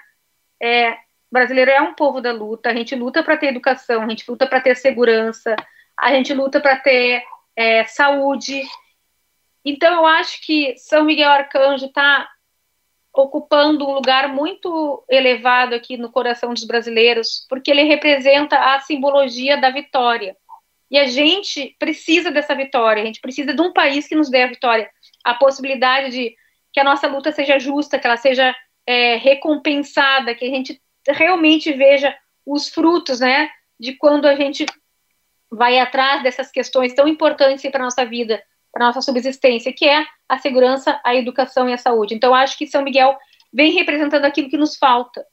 É, o brasileiro é um povo da luta, a gente luta para ter educação, a gente luta para ter segurança, a gente luta para ter é, saúde. Então, eu acho que São Miguel Arcanjo está ocupando um lugar muito elevado aqui no coração dos brasileiros, porque ele representa a simbologia da vitória. E a gente precisa dessa vitória, a gente precisa de um país que nos dê a vitória, a possibilidade de que a nossa luta seja justa, que ela seja é, recompensada, que a gente realmente veja os frutos, né, de quando a gente vai atrás dessas questões tão importantes para a nossa vida, para a nossa subsistência, que é a segurança, a educação e a saúde. Então, acho que São Miguel vem representando aquilo que nos falta.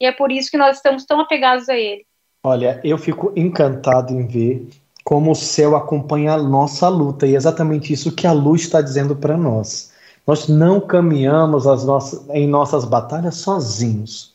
E é por isso que nós estamos tão apegados a ele. Olha, eu fico encantado em ver como o céu acompanha a nossa luta, e é exatamente isso que a luz está dizendo para nós. Nós não caminhamos nossas, em nossas batalhas sozinhos.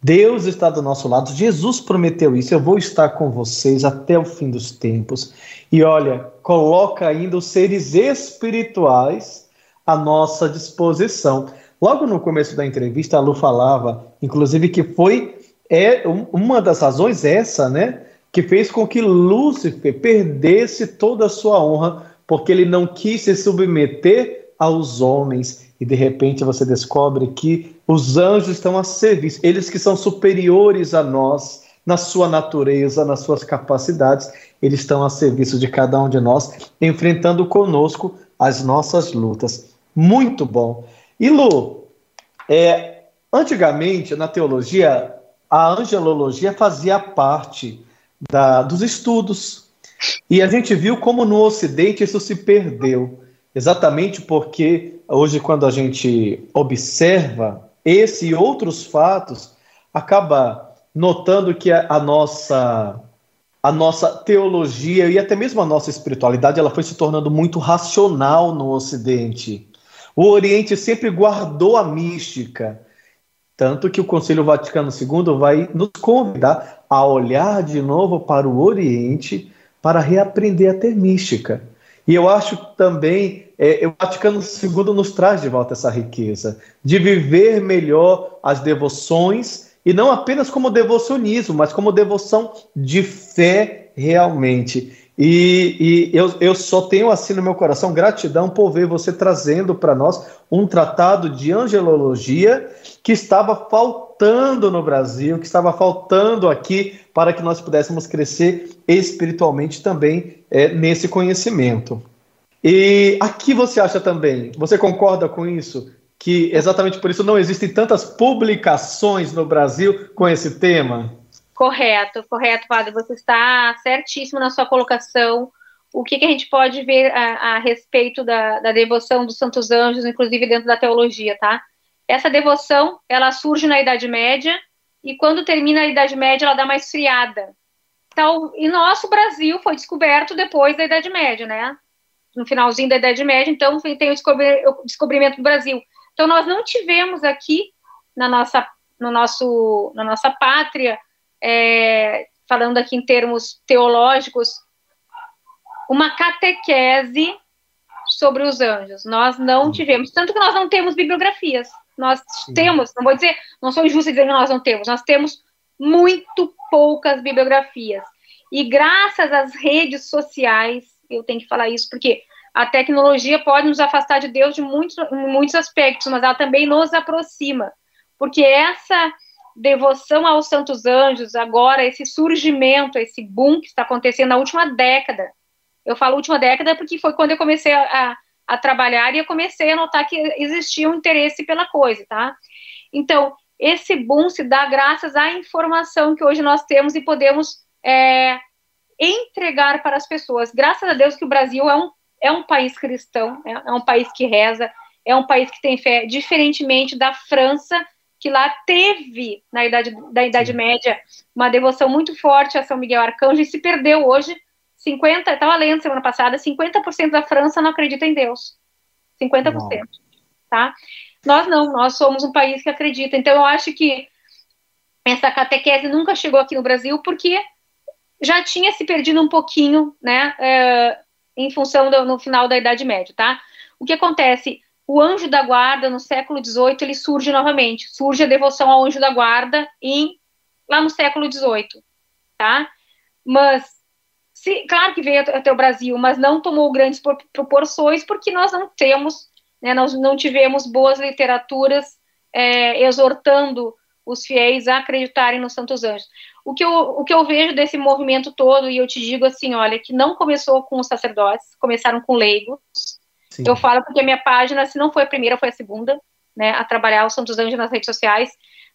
Deus está do nosso lado. Jesus prometeu isso. Eu vou estar com vocês até o fim dos tempos. E olha, coloca ainda os seres espirituais à nossa disposição. Logo no começo da entrevista, a Lu falava, inclusive, que foi é uma das razões essa, né, que fez com que Lúcifer perdesse toda a sua honra, porque ele não quis se submeter aos homens e de repente você descobre que os anjos estão a serviço, eles que são superiores a nós na sua natureza, nas suas capacidades, eles estão a serviço de cada um de nós, enfrentando conosco as nossas lutas. Muito bom. E Lu, é, antigamente na teologia, a angelologia fazia parte da, dos estudos. E a gente viu como no Ocidente isso se perdeu. Exatamente porque hoje, quando a gente observa esse e outros fatos, acaba notando que a, a nossa a nossa teologia e até mesmo a nossa espiritualidade ela foi se tornando muito racional no Ocidente. O Oriente sempre guardou a mística, tanto que o Conselho Vaticano II vai nos convidar a olhar de novo para o Oriente para reaprender a ter mística. E eu acho também, é, o Vaticano II nos traz de volta essa riqueza, de viver melhor as devoções e não apenas como devocionismo, mas como devoção de fé realmente. E, e eu, eu, só tenho assim no meu coração gratidão por ver você trazendo para nós um tratado de angelologia que estava faltando no Brasil, que estava faltando aqui para que nós pudéssemos crescer espiritualmente também é, nesse conhecimento. E aqui você acha também, você concorda com isso? que exatamente por isso não existem tantas publicações no Brasil com esse tema? Correto, correto, padre. Você está certíssimo na sua colocação. O que, que a gente pode ver a, a respeito da, da, devoção dos santos anjos, inclusive dentro da teologia, tá? Essa devoção, ela surge na Idade Média e quando termina a Idade Média, ela dá mais friada. Então, e nosso Brasil foi descoberto depois da Idade Média, né? No finalzinho da Idade Média, então tem o descobrimento do Brasil. Então, nós não tivemos aqui na nossa, no nosso, na nossa pátria, é, falando aqui em termos teológicos, uma catequese sobre os anjos. Nós não tivemos, tanto que nós não temos bibliografias. Nós Sim. temos, não vou dizer, não sou injusta dizer que nós não temos, nós temos muito poucas bibliografias. E graças às redes sociais, eu tenho que falar isso, porque a tecnologia pode nos afastar de Deus de muitos, em muitos aspectos, mas ela também nos aproxima, porque essa devoção aos santos anjos, agora esse surgimento, esse boom que está acontecendo na última década. Eu falo última década porque foi quando eu comecei a, a trabalhar e eu comecei a notar que existia um interesse pela coisa, tá? Então, esse boom se dá graças à informação que hoje nós temos e podemos é, entregar para as pessoas. Graças a Deus que o Brasil é um é um país cristão, é, é um país que reza, é um país que tem fé, diferentemente da França, que lá teve, na Idade, da Idade Média, uma devoção muito forte a São Miguel Arcanjo e se perdeu hoje. 50, estava lendo semana passada, 50% da França não acredita em Deus. 50%. Não. Tá? Nós não, nós somos um país que acredita. Então, eu acho que essa catequese nunca chegou aqui no Brasil porque já tinha se perdido um pouquinho, né? É, em função do, no final da Idade Média, tá? O que acontece? O anjo da guarda, no século XVIII, ele surge novamente. Surge a devoção ao anjo da guarda em, lá no século XVIII, tá? Mas, se, claro que veio até o Brasil, mas não tomou grandes proporções porque nós não temos, né, nós não tivemos boas literaturas é, exortando os fiéis a acreditarem nos santos anjos. O que, eu, o que eu vejo desse movimento todo, e eu te digo assim, olha, que não começou com os sacerdotes, começaram com leigos. Sim. Eu falo porque a minha página, se não foi a primeira, foi a segunda, né, a trabalhar os santos anjos nas redes sociais.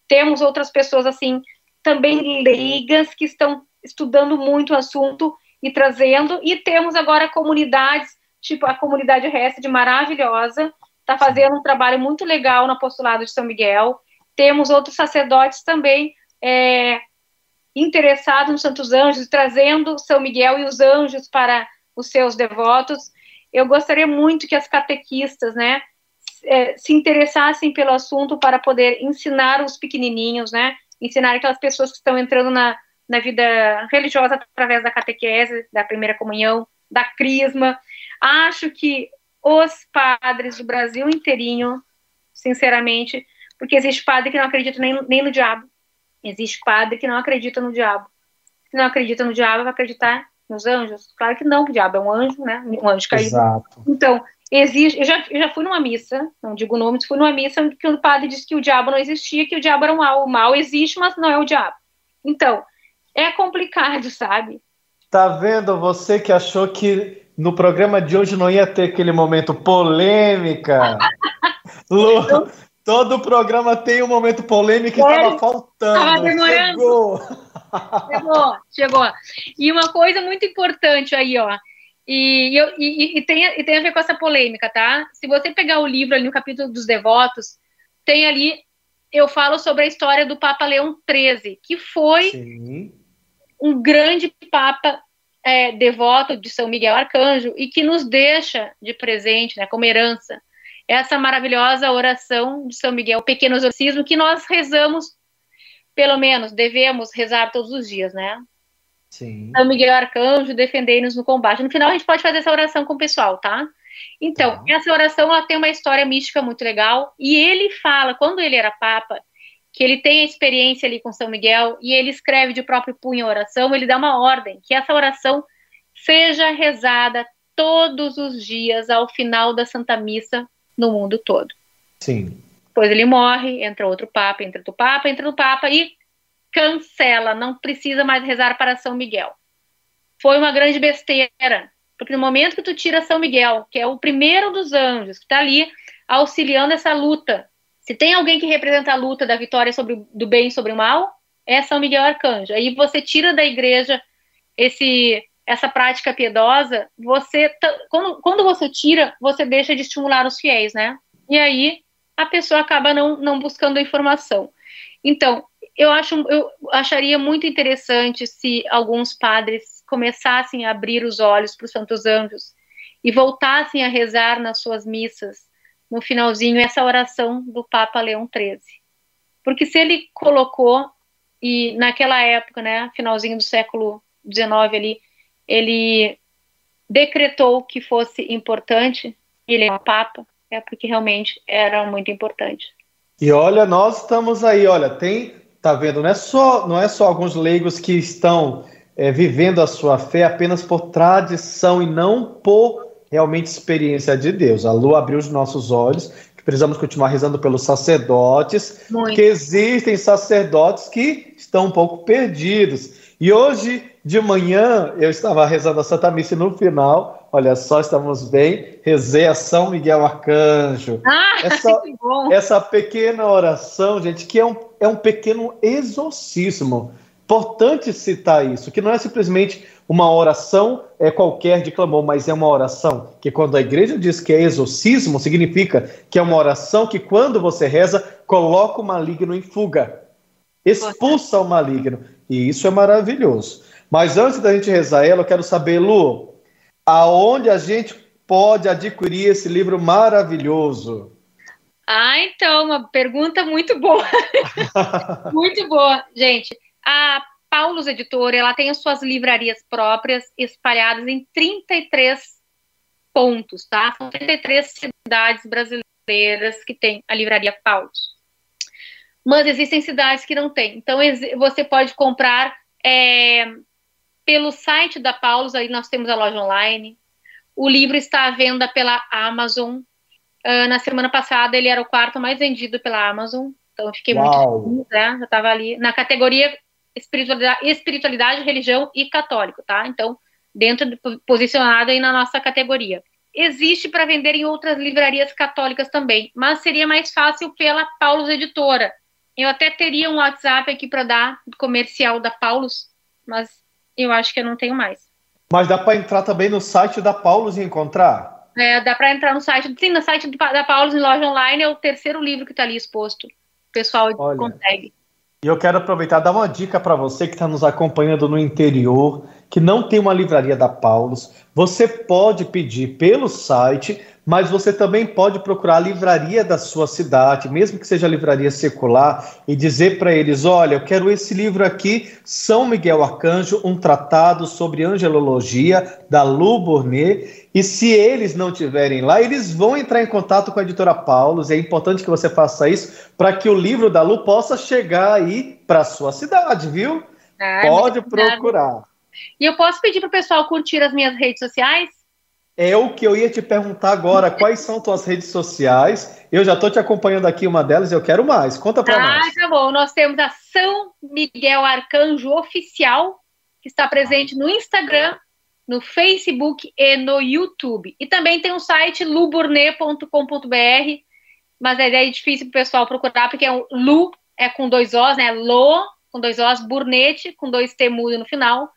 Temos outras pessoas, assim, também leigas, que estão estudando muito o assunto e trazendo, e temos agora comunidades, tipo a comunidade Resta de maravilhosa, está fazendo um trabalho muito legal no apostolado de São Miguel, temos outros sacerdotes também é, interessados nos Santos Anjos, trazendo São Miguel e os anjos para os seus devotos. Eu gostaria muito que as catequistas, né, é, se interessassem pelo assunto para poder ensinar os pequenininhos, né, ensinar aquelas pessoas que estão entrando na, na vida religiosa através da catequese, da primeira comunhão, da crisma. Acho que os padres do Brasil inteirinho, sinceramente, porque existe padre que não acredita nem, nem no diabo. Existe padre que não acredita no diabo. Se não acredita no diabo, vai acreditar nos anjos? Claro que não, o diabo é um anjo, né? Um anjo caído. Exato. Então, existe. Eu já, eu já fui numa missa, não digo o nome, fui numa missa que o padre disse que o diabo não existia, que o diabo era um mal. O mal existe, mas não é o diabo. Então, é complicado, sabe? Tá vendo? Você que achou que no programa de hoje não ia ter aquele momento polêmica. Lu, Todo programa tem um momento polêmico e estava faltando. Estava demorando. Chegou. Chegou, chegou. E uma coisa muito importante aí, ó. E, e, e, tem, e tem a ver com essa polêmica, tá? Se você pegar o livro ali no capítulo dos devotos, tem ali eu falo sobre a história do Papa Leão XIII, que foi Sim. um grande Papa é, devoto de São Miguel Arcanjo e que nos deixa de presente, né, como herança, essa maravilhosa oração de São Miguel, o pequeno exorcismo, que nós rezamos, pelo menos, devemos rezar todos os dias, né? Sim. São Miguel Arcanjo, defendei-nos no combate. No final, a gente pode fazer essa oração com o pessoal, tá? Então, tá. essa oração ela tem uma história mística muito legal, e ele fala, quando ele era papa, que ele tem a experiência ali com São Miguel, e ele escreve de próprio punho a oração, ele dá uma ordem, que essa oração seja rezada todos os dias ao final da Santa Missa no mundo todo. Sim. Depois ele morre, entra outro papa, entra outro papa, entra outro papa e cancela, não precisa mais rezar para São Miguel. Foi uma grande besteira, porque no momento que tu tira São Miguel, que é o primeiro dos anjos, que está ali auxiliando essa luta, se tem alguém que representa a luta da vitória sobre, do bem sobre o mal, é São Miguel Arcanjo. Aí você tira da igreja esse essa prática piedosa, você quando, quando você tira, você deixa de estimular os fiéis, né? E aí a pessoa acaba não, não buscando a informação. Então, eu acho eu acharia muito interessante se alguns padres começassem a abrir os olhos para os santos anjos e voltassem a rezar nas suas missas no finalzinho essa oração do Papa Leão XIII. Porque se ele colocou e naquela época, né, finalzinho do século XIX ali, ele decretou que fosse importante, ele é o Papa, é porque realmente era muito importante. E olha, nós estamos aí, olha, tem, tá vendo, não é só, não é só alguns leigos que estão é, vivendo a sua fé apenas por tradição e não por realmente experiência de Deus. A lua abriu os nossos olhos, que precisamos continuar rezando pelos sacerdotes, Muito. porque existem sacerdotes que estão um pouco perdidos. E hoje de manhã eu estava rezando a Santa Missa e no final, olha só, estamos bem, rezei a São Miguel Arcanjo. Ah, essa, que bom. essa pequena oração, gente, que é um, é um pequeno exorcismo. Importante citar isso, que não é simplesmente uma oração é qualquer de clamor, mas é uma oração que quando a igreja diz que é exorcismo, significa que é uma oração que quando você reza, coloca o maligno em fuga, expulsa o maligno. E isso é maravilhoso. Mas antes da gente rezar ela, eu quero saber, Lu, aonde a gente pode adquirir esse livro maravilhoso? Ah, então, uma pergunta muito boa. muito boa. Gente, a Paulus Editora, ela tem as suas livrarias próprias espalhadas em 33 pontos, tá? São 33 cidades brasileiras que tem a livraria Paulus. Mas existem cidades que não tem. Então, você pode comprar é, pelo site da Paulus, aí nós temos a loja online. O livro está à venda pela Amazon. Uh, na semana passada ele era o quarto mais vendido pela Amazon. Então eu fiquei Uau. muito feliz, né? Eu estava ali na categoria espiritualidade, espiritualidade, religião e católico, tá? Então, dentro posicionado aí na nossa categoria. Existe para vender em outras livrarias católicas também, mas seria mais fácil pela Paulus Editora. Eu até teria um WhatsApp aqui para dar comercial da Paulus, mas eu acho que eu não tenho mais. Mas dá para entrar também no site da Paulus e encontrar? É, dá para entrar no site. Sim, no site da Paulus em loja online é o terceiro livro que está ali exposto. O pessoal Olha, consegue. E eu quero aproveitar e dar uma dica para você que está nos acompanhando no interior, que não tem uma livraria da Paulus. Você pode pedir pelo site mas você também pode procurar a livraria da sua cidade, mesmo que seja a livraria secular, e dizer para eles: olha, eu quero esse livro aqui, São Miguel Arcanjo, um tratado sobre angelologia, da Lu Bournet. E se eles não tiverem lá, eles vão entrar em contato com a editora Paulus. E é importante que você faça isso para que o livro da Lu possa chegar aí para a sua cidade, viu? Ah, pode procurar. E eu posso pedir para o pessoal curtir as minhas redes sociais? É o que eu ia te perguntar agora. Quais são tuas redes sociais? Eu já estou te acompanhando aqui uma delas e eu quero mais. Conta para ah, nós. Ah, tá bom. Nós temos a São Miguel Arcanjo Oficial, que está presente no Instagram, no Facebook e no YouTube. E também tem um site luburnet.com.br, mas é difícil para o pessoal procurar, porque é um Lu, é com dois Os, né? Lo, com dois Os, Burnete, com dois T mudo no final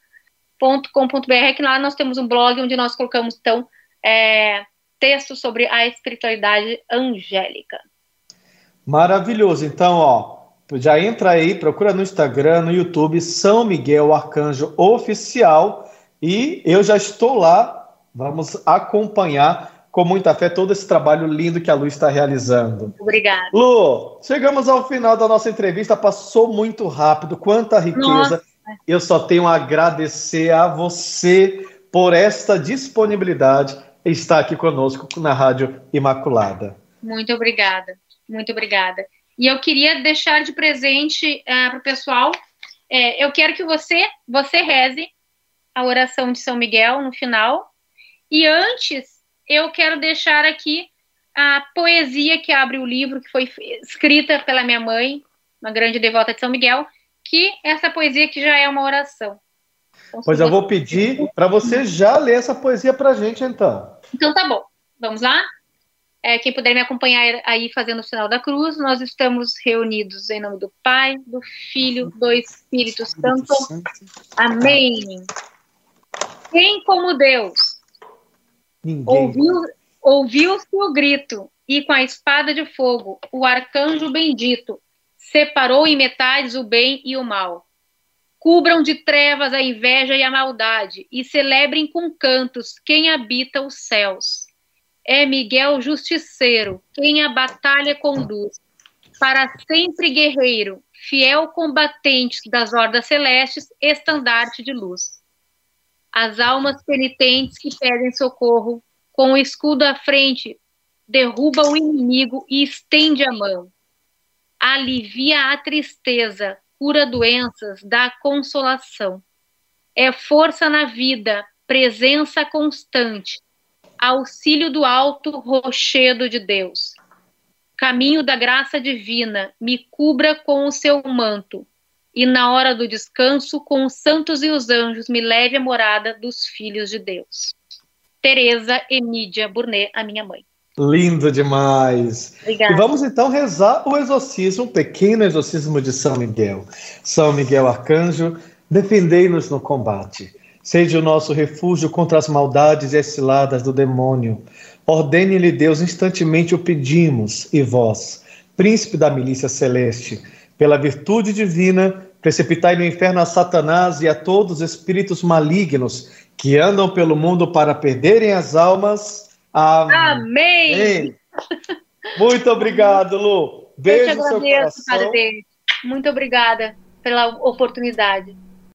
com.br que lá nós temos um blog onde nós colocamos, então, é, textos sobre a espiritualidade angélica. Maravilhoso. Então, ó, já entra aí, procura no Instagram, no YouTube, São Miguel Arcanjo Oficial. E eu já estou lá. Vamos acompanhar com muita fé todo esse trabalho lindo que a Lu está realizando. Obrigada. Lu, chegamos ao final da nossa entrevista. Passou muito rápido. Quanta riqueza. Nossa. Eu só tenho a agradecer a você por esta disponibilidade estar aqui conosco na Rádio Imaculada. Muito obrigada. Muito obrigada. E eu queria deixar de presente eh, para o pessoal. É, eu quero que você, você reze a oração de São Miguel no final. E antes, eu quero deixar aqui a poesia que abre o livro, que foi escrita pela minha mãe, uma grande devota de São Miguel, que essa poesia que já é uma oração. Então, pois eu vou pedir para você já ler essa poesia para a gente, então. Então tá bom. Vamos lá? É, quem puder me acompanhar aí fazendo o sinal da cruz, nós estamos reunidos em nome do Pai, do Filho, do Espírito Santo. Amém. Quem como Deus ouviu ouviu-se o grito e com a espada de fogo o arcanjo bendito separou em metades o bem e o mal. Cubram de trevas a inveja e a maldade e celebrem com cantos quem habita os céus é Miguel Justiceiro, quem a batalha conduz. Para sempre guerreiro, fiel combatente das hordas celestes, estandarte de luz. As almas penitentes que pedem socorro, com o escudo à frente, derruba o inimigo e estende a mão. Alivia a tristeza, cura doenças, dá consolação. É força na vida, presença constante, auxílio do alto rochedo de Deus. Caminho da graça divina, me cubra com o seu manto, e na hora do descanso, com os santos e os anjos, me leve à morada dos filhos de Deus. Teresa Emídia Burnet, a minha mãe. Lindo demais. Obrigada. E vamos então rezar o exorcismo, um pequeno exorcismo de São Miguel. São Miguel Arcanjo, defendei-nos no combate. Seja o nosso refúgio contra as maldades e as ciladas do demônio. Ordene-lhe Deus, instantemente o pedimos, e vós, príncipe da milícia celeste, pela virtude divina, precipitai no inferno a Satanás e a todos os espíritos malignos que andam pelo mundo para perderem as almas. Amém. Amém. Muito obrigado, Lu. Beijo Eu te agradeço, Padre Muito obrigada pela oportunidade.